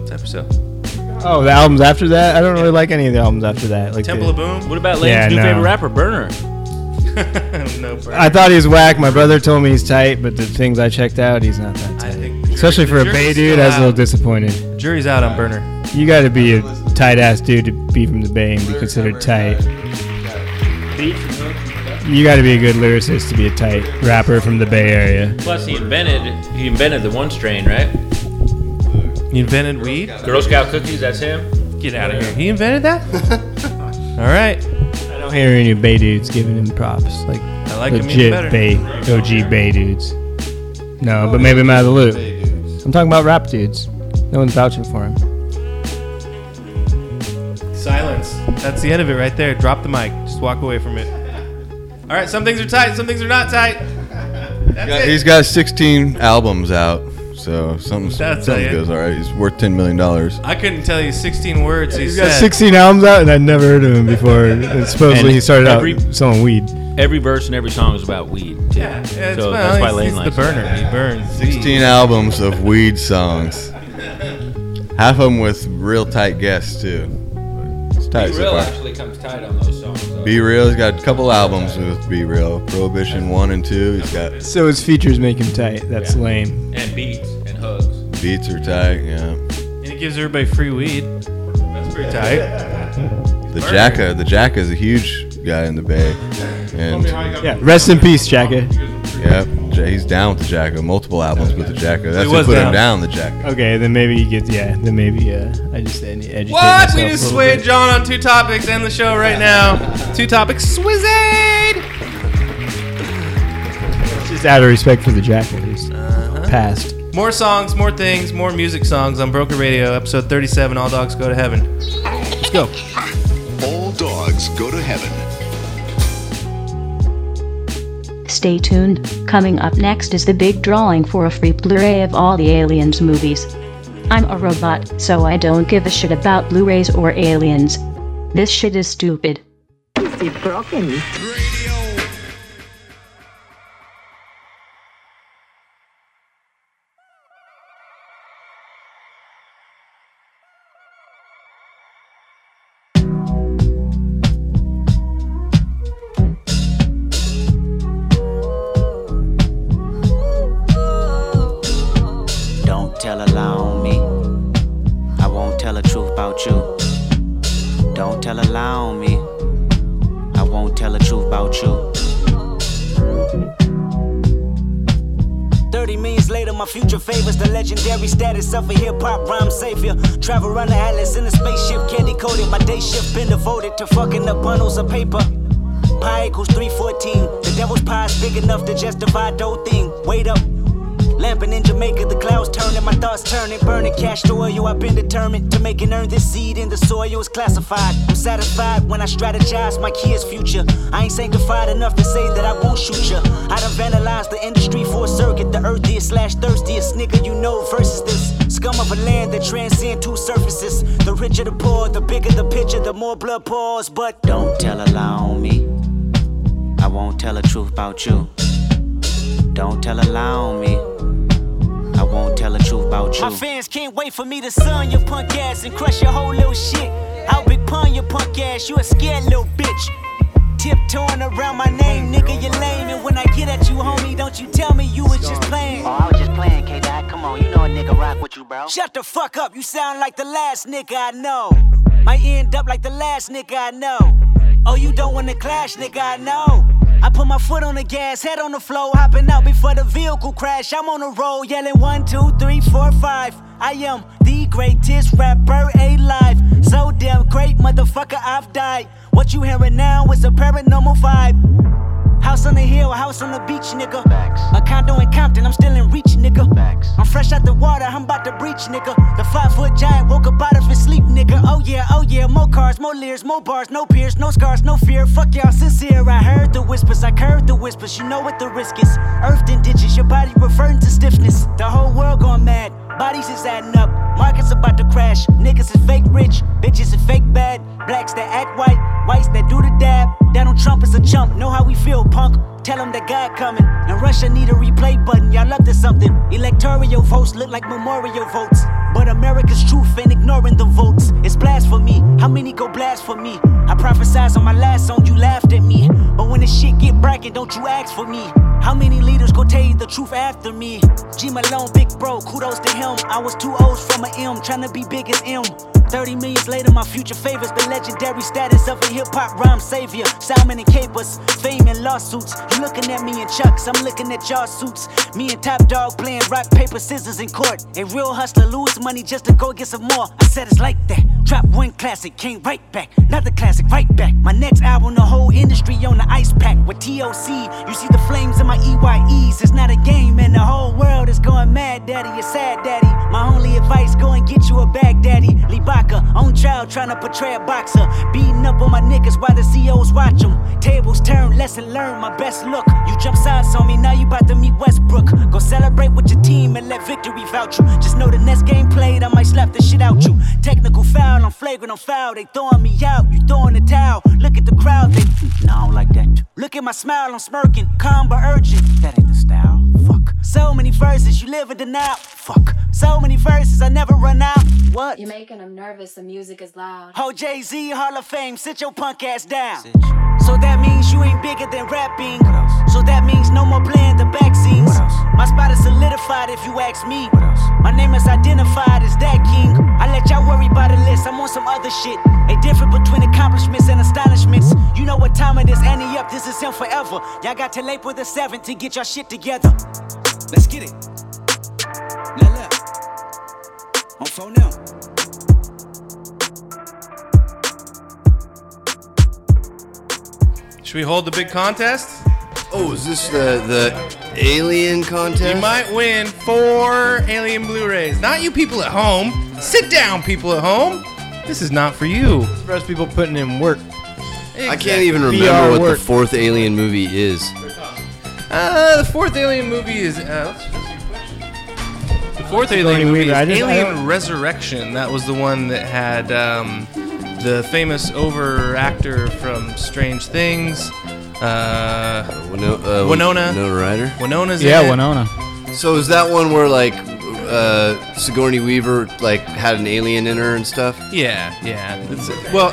Cypress Hill. Oh, the albums after that? I don't really like any of the albums after that. Like Temple the, of Boom. What about Lane's Yeah, new no. favorite rapper, Berner? (laughs) no, bro. I thought he was whack. My brother told me he's tight, but the things I checked out, he's not that tight. think Especially for a Bay dude, I was a little disappointed. Jury's out on Berner. You got to be a tight ass dude to be from the Bay and be considered tight. You got to be a good lyricist to be a tight rapper from the Bay Area. Plus, he invented he invented the one strain, right? He invented weed. Girl Scout cookies. That's him. Get out of here. He invented that. (laughs) All right. I don't hear any Bay dudes giving him props. Like I like him even legit better. Bay, OG Bay dudes. No, but maybe I'm out of the loop. I'm talking about rap dudes. No one's vouching for him. Silence. That's the end of it right there. Drop the mic. Just walk away from it. All right. Some things are tight. Some things are not tight. (laughs) That's Yeah, it. He's got 16 albums out, So something, That's something it. goes all right. He's worth ten million dollars. I couldn't tell you 16 words he He's got said. 16 albums out, and I'd never heard of him before. (laughs) And supposedly And he started every- out selling weed. Every verse and every song is about weed. Too. Yeah, yeah, it's- so well, that's why he's- Lane he's the likes Berner. it. He burns. Sixteen albums of weed songs. Half of them with real tight guests too. It's tight Be so Real far. actually comes tight on those songs. though. B-Real. He's got a couple albums with B-Real. Prohibition one and two. He's got So his features make him tight. That's lame. And beats and hugs. beats are tight. Yeah. And he gives everybody free weed. That's pretty tight. The Jacka. The Jacka is a huge guy in the Bay. And Yeah, rest in peace, Jacka. Yep, he's down with the Jacka. Multiple albums with the Jacka. That's He who was put down. him down. The Jacka. Okay, then maybe he gets. Yeah, then maybe uh, I just ed- educate What? myself We a just little swayed bit. John on two topics. End the show right now. Two topics. Swizzade! Just out of respect for the Jacka, he's passed. More songs, more things, more music songs on Broken Radio, episode 37. All dogs go to heaven. Let's go. All dogs go to heaven. Stay tuned. Coming up next is the big drawing for a free Blu ray of all the Aliens movies. I'm a robot, so I don't give a shit about Blu rays or aliens. This shit is stupid. broken. Don't tell a lie on me. I won't tell the truth about you. Thirty 30 millions later, my future favors the legendary status of a hip hop rhyme savior. Travel around the atlas in a spaceship, candy coated. My day shift been devoted to fucking up bundles of paper. Pi equals 314. The devil's pie is big enough to justify dough thing. Wait up. Lamping in Jamaica, the clouds turning, my thoughts turning, burning cash to oil. I've been determined to make and earn this seed in the soil is classified. I'm satisfied when I strategize my kids' future. I ain't sanctified enough to say that I won't shoot ya. I done vandalized the industry for a circuit, the earthiest slash thirstiest nigga you know versus this scum of a land that transcend two surfaces. The richer the poor, the bigger the picture, the more blood pours. But Don't tell a lie on me. I won't tell the truth about you. Don't tell a lie on me. I won't tell the truth about you. My fans can't wait for me to sun your punk ass and crush your whole little shit. I'll big pun your punk ass, you a scared little bitch. Tiptoeing around my name, nigga, you lame. And when I get at you, homie, don't you tell me you was just playing. Oh, I was just playing, K Dot. Come on, you know a nigga rock with you, bro. Shut the fuck up, you sound like the last nigga I know. Might end up like the last nigga I know. Oh, you don't wanna clash, nigga, I know. I put my foot on the gas, head on the floor, hopping out before the vehicle crash. I'm on the road, yelling one, two, three, four, five. I am the greatest rapper alive. So damn great, motherfucker, I've died. What you hearing now is a paranormal vibe. House on the hill, house on the beach, nigga. A condo in Compton, I'm still in reach, nigga. I'm fresh out the water, I'm about to breach, nigga. The five foot giant woke up out of his sleep, nigga. Oh yeah, oh yeah, more cars, more Lears, more bars, no peers, no scars, no fear. Fuck y'all sincere. I heard the whispers, I curved the whispers. You know what the risk is. Earthed in ditches, your body reverting to stiffness. The whole world going mad. Bodies is adding up, markets about to crash. Niggas is fake rich, bitches is fake bad. Blacks that act white, whites that do the dab. Donald Trump is a chump, know how we feel, punk. Tell him that God coming. And Russia need a replay button, y'all up to something. Electoral votes look like memorial votes. But America's truth ain't ignoring the votes. It's blasphemy. How many go me? I prophesied on my last song, you laughed at me. But when the shit get bragging, don't you ask for me? How many leaders go tell you the truth after me? G Malone, big bro, kudos to him. I was two O's from a M, tryna be big as M. 30 millions later, my future favors the legendary status of a hip hop rhyme savior. Salmon and capers, fame and lawsuits. You looking at me in chucks, I'm looking at y'all suits. Me and Top Dawg playing rock, paper, scissors in court. A real hustler lose money just to go get some more. I said it's like that. Drop one classic, came right back. Another classic, right back. My next album, the whole industry on the ice pack with TOC. You see the flames in my EYEs. It's not a game, and the whole world is going mad, daddy. You're sad, daddy. My only advice, go and get you a bag, daddy. Libaka, on trial, trying to portray a boxer. Beating up on my niggas while the COs watch them. Tables turn, lesson learned, my best look. You jump sides on me, now you about to meet Westbrook. Go celebrate with your team and let victory vouch you. Just know the next game played, I might slap the shit out you. Technical foul, I'm flagrant on foul. They throwing me out, you throwing the towel. Look at the crowd, they. Mm, nah, I don't like that. Look at my smile, I'm smirking. Calm but urgent. That ain't the style. Fuck. So many verses, you live in denial. Fuck. So many verses, I never run out. What? You're making them nervous. The music is loud. Ho Jay Z, Hall of Fame, sit your punk ass down. So that means you ain't bigger than rapping. So that means no more playing the back scenes. My spot is solidified if you ask me. What else? My name is identified as that king. I let y'all worry about the list, I'm on some other shit. A difference between accomplishments and astonishments. You know what time it is, Annie up, this is him forever. Y'all got to till April the 7th to get your shit together. Let's get it. Let left. On phone now. Should we hold the big contest? Oh, is this the the alien contest? You might win four alien Blu-rays. Not you people at home. Sit down, people at home. This is not for you. It's for us people putting in work. I can't even remember VR what work. the fourth alien movie is. Uh, the fourth alien movie is. Uh, let's- the fourth alien movie is just- Alien Resurrection. That was the one that had um, the famous over actor from Strange Things. Uh, Wino- uh, Winona. Winona Ryder. Winona's Yeah, in it. Winona. So is that one where like uh, Sigourney Weaver like had an alien in her and stuff? Yeah, yeah. It's, well,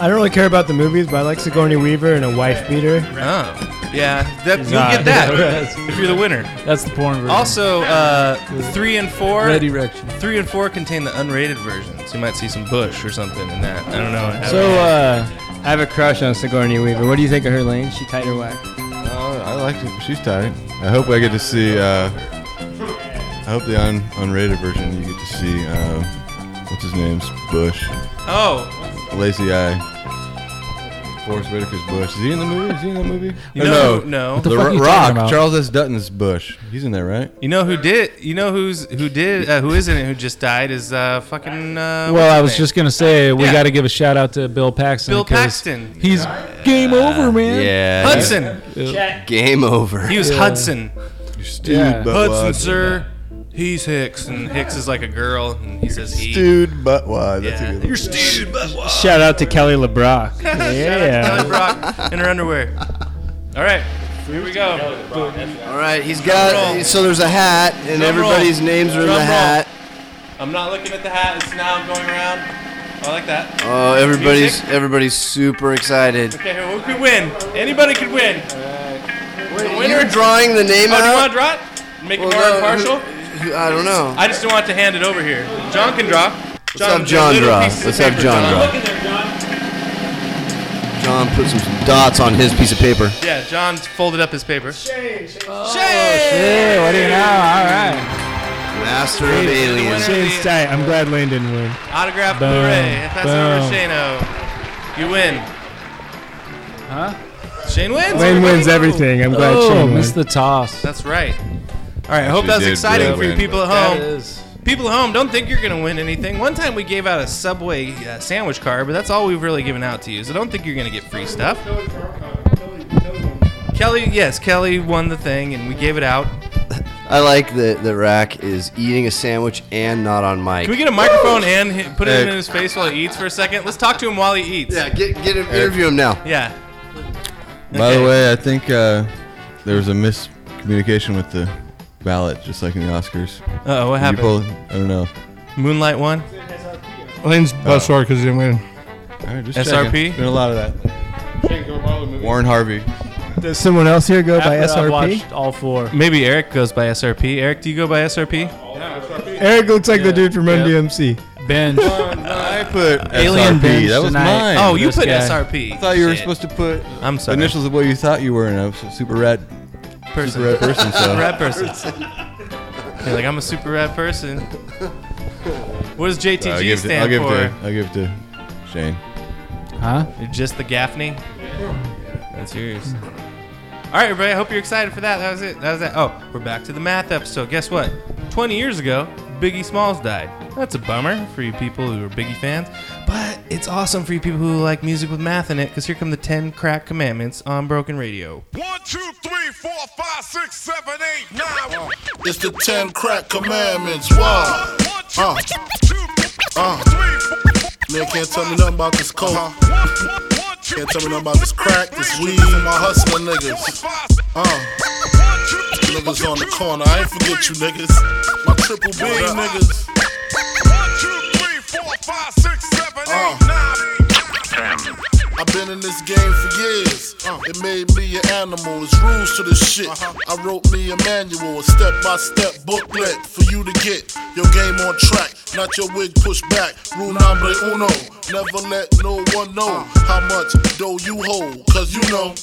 I don't really care about the movies, but I like Sigourney Weaver and a wife beater. Oh, yeah. That, you'll get that (laughs) if you're the winner. That's the porn version. Also, uh, three and four. Red erection. Three and four contain the unrated versions. You might see some Bush or something in that. I don't know. So, uh, I have a crush on Sigourney Weaver. What do you think of her, Lane? She tight or whack? Oh, I like it. She's tight. I hope I get to see. Uh, I hope the un- unrated version you get to see. Uh, what's his name's Bush. Oh. Lazy Eye. Forest Whitaker's Bush. Is he in the movie? Is he in the movie? You know- no, no. The, the fuck Ro- are you Rock. about? Charles S. Dutton's Bush. He's in there, right? You know who did? You know who's who did? Uh, who is in it? Who just died? Is uh, fucking. Uh, what's well, I his was name? just gonna say we Yeah. got to give a shout out to Bill Paxton. Bill 'cause Paxton. He's game over, man. Yeah. Hudson. Game over. He was Yeah. Hudson. Stewed Yeah. butt Hudson, wad. sir. He's Hicks, and Hicks is like a girl, and he says he. Stewed butt wad. That's a Yeah. good You're stewed butt wad. Shout out to Kelly LeBrock. (laughs) Shout out to yeah. Kelly Brock in her underwear. All right, here we go. All right, he's got. So there's a hat, and Drum everybody's roll. names are in Drum the roll. hat. I'm not looking at the hat. It's now going around. Oh, I like that. Oh, everybody's Music. everybody's super excited. Okay, who could win? Anybody could win. The winner. You're drawing the name Oh, do you out. want to draw it? Make Well, it more no, impartial? who- I don't know. I just want to hand it over here. John can draw. Let's have John draw. Let's have John draw. Look in there, John. John put some dots on his piece of paper. Yeah, John folded up his paper. Shit, oh, what do you know? All right. Master of aliens. Shane's tight. I'm glad Lane didn't win. Autograph Boom. Blu-ray. Pass it over Boom. to Shano. You win. Huh? Shane wins. Lane wins everything. I'm glad Oh, Shane won. missed the toss. That's right. All right, I hope Actually that's did exciting really for you people at home. That is. People at home, don't think you're going to win anything. One time we gave out a Subway uh, sandwich card, but that's all we've really given out to you. So don't think you're going to get free stuff. Kelly, yes, Kelly won the thing, and we gave it out. (laughs) I like that the rack is eating a sandwich and not on mic. Can we get a microphone and hit, put it in his face while he eats for a second? Let's talk to him while he eats. yeah, get get him, interview him now. Yeah. By the Okay. way, I think uh, there was a miscommunication with the ballot, just like in the Oscars. Uh-oh, what happened? pull- I don't know. Moonlight won. Lane's oh. butt sore because he didn't win. All right, just SRP? checking. Been a lot of that. Warren Harvey. Does someone else here go by After I've SRP? watched all four. Maybe Eric goes by SRP. Eric, do you go by SRP? Eric looks like the dude from Run Yeah. DMC. Bench. I put (laughs) Alien SRP. bench That was tonight. mine. Oh, you put guy. SRP. I thought you were Shit. supposed to put I'm the sorry. initials of what you thought you were, and I was super rad person. Super rad person. (laughs) So. Super rad person. You're like, I'm a super rad person. What does JTG I'll give it to, stand I'll give for? it to, I'll give it to Shane. Huh? You're just the Gaffney? That's yours. All right, everybody. I hope you're excited for that. That was it. That was it. Oh, we're back to the math episode. Guess what? 20 years ago, Biggie Smalls died. That's a bummer for you people who are Biggie fans, but it's awesome for you people who like music with math in it because here come the 10 crack commandments on Broken Radio. One, two, three, four, five, six, seven, eight, nine. It's the ten crack commandments. Wow. Uh. Uh. Man can't tell me nothing about this coke. Can't tell me nothing about this crack, this weed, and my hustling niggas. Uh. Niggas on the corner. I ain't forget you niggas. My triple B niggas. Uh. I've been in this game for years. Uh, it made me an animal. It's rules to this shit. I wrote me a manual, a step by step booklet for you to get your game on track. Not your wig pushed back. Rule number uno. Never let no one know how much dough you hold. Cause you know.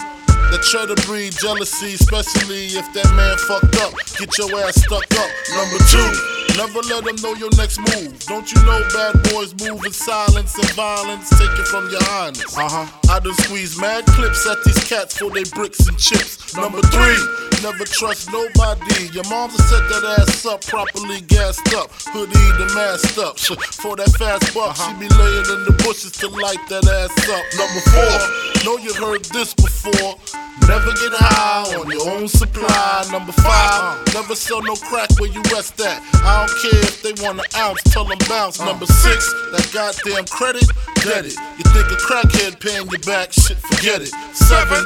That try to breed jealousy, especially if that man fucked up. Get your ass stuck up. Number two, never let them know your next move. Don't you know bad boys move in silence and violence? Take it from your highness. Uh huh. I done squeeze mad clips at these cats for they bricks and chips. Number three, never trust nobody. Your mom's to set that ass up properly gassed up. Hoodie the masked up. (laughs) For that fast buck, she be laying in the bushes to light that ass up. Number four, know you heard this before. Never get high on your own supply. Number five, never sell no crack where you rest at. I don't care if they want an ounce, tell them bounce. Number six, that goddamn credit, get it. You think a crackhead paying you back? Shit, forget it. Seven,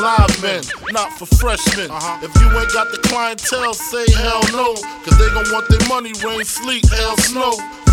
live men, not for freshmen. Uh-huh. If you ain't got the clientele, say hell no, cause they gon' want their money, rain, sleet, hell, snow.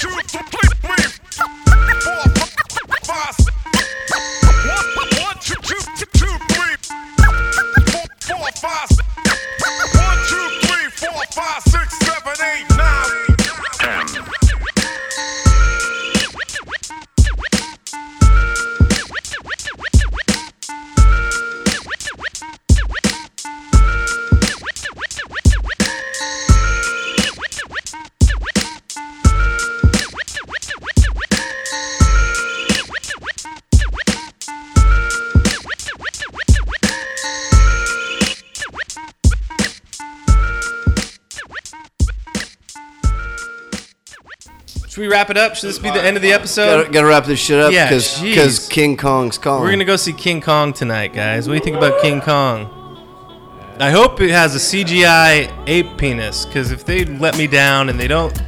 Five, one, Should we wrap it up? Should this be the end of the episode? Gotta, gotta wrap this shit up Yeah, because jeez. King Kong's calling. We're gonna go see King Kong tonight, guys. What do you think about King Kong? I hope it has a CGI ape penis, because if they let me down and they don't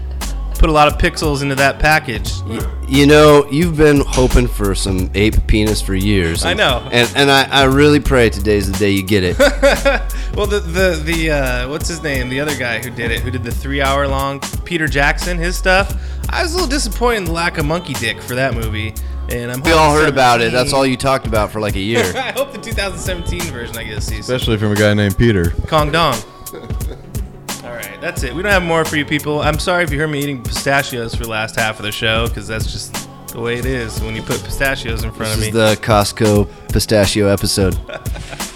put a lot of pixels into that package, You know, you've been hoping for some ape penis for years. I know. And and I, I really pray today's the day you get it. (laughs) well, the the the uh, what's his name? The other guy who did it, who did the three hour long Peter Jackson, his stuff. I was a little disappointed in the lack of monkey dick for that movie, and I'm. we all heard about it. That's all you talked about for like a year. (laughs) I hope the 2017 version I get to see. Especially from a guy named Peter. Kong Dong. All right, that's it. We don't have more for you people. I'm sorry if you heard me eating pistachios for the last half of the show, because that's just the way it is when you put pistachios in front This of is me. the Costco pistachio episode. (laughs)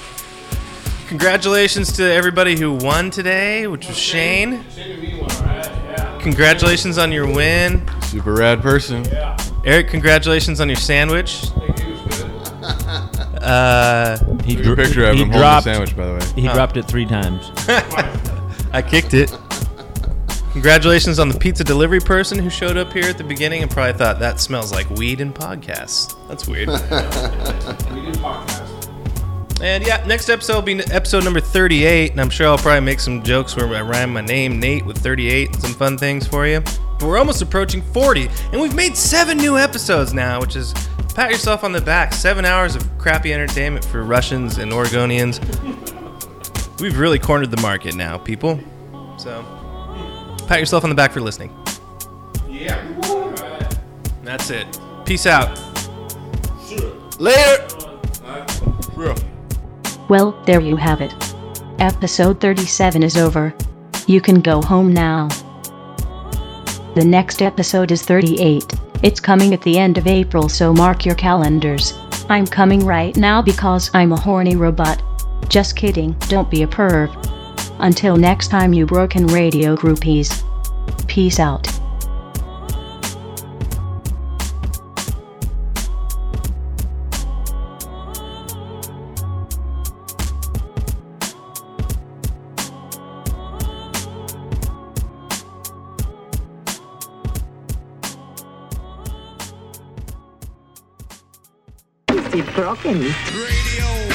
Congratulations to everybody who won today, which was Shane. Congratulations on your win. Super rad person. Eric, congratulations on your sandwich. Uh, He drew a picture of him holding the sandwich, by the way. He Huh. dropped it three times. (laughs) I kicked it. Congratulations on the pizza delivery person who showed up here at the beginning and probably thought that smells like weed and podcasts. That's weird. (laughs) and yeah, next episode will be episode number 38, and I'm sure I'll probably make some jokes where I rhyme my name Nate with 38 and some fun things for you. But we're almost approaching 40, and we've made seven new episodes now, which is pat yourself on the back. Seven hours of crappy entertainment for Russians and Oregonians. (laughs) We've really cornered the market now, people. So, pat yourself on the back for listening. Yeah. That's it. Peace out. Later. Well, there you have it. Episode 37 is over. You can go home now. The next episode is 38. It's coming at the end of April, so mark your calendars. I'm coming right now because I'm a horny robot. Just kidding, don't be a perv. Until next time, you broken radio groupies. Peace out. Radio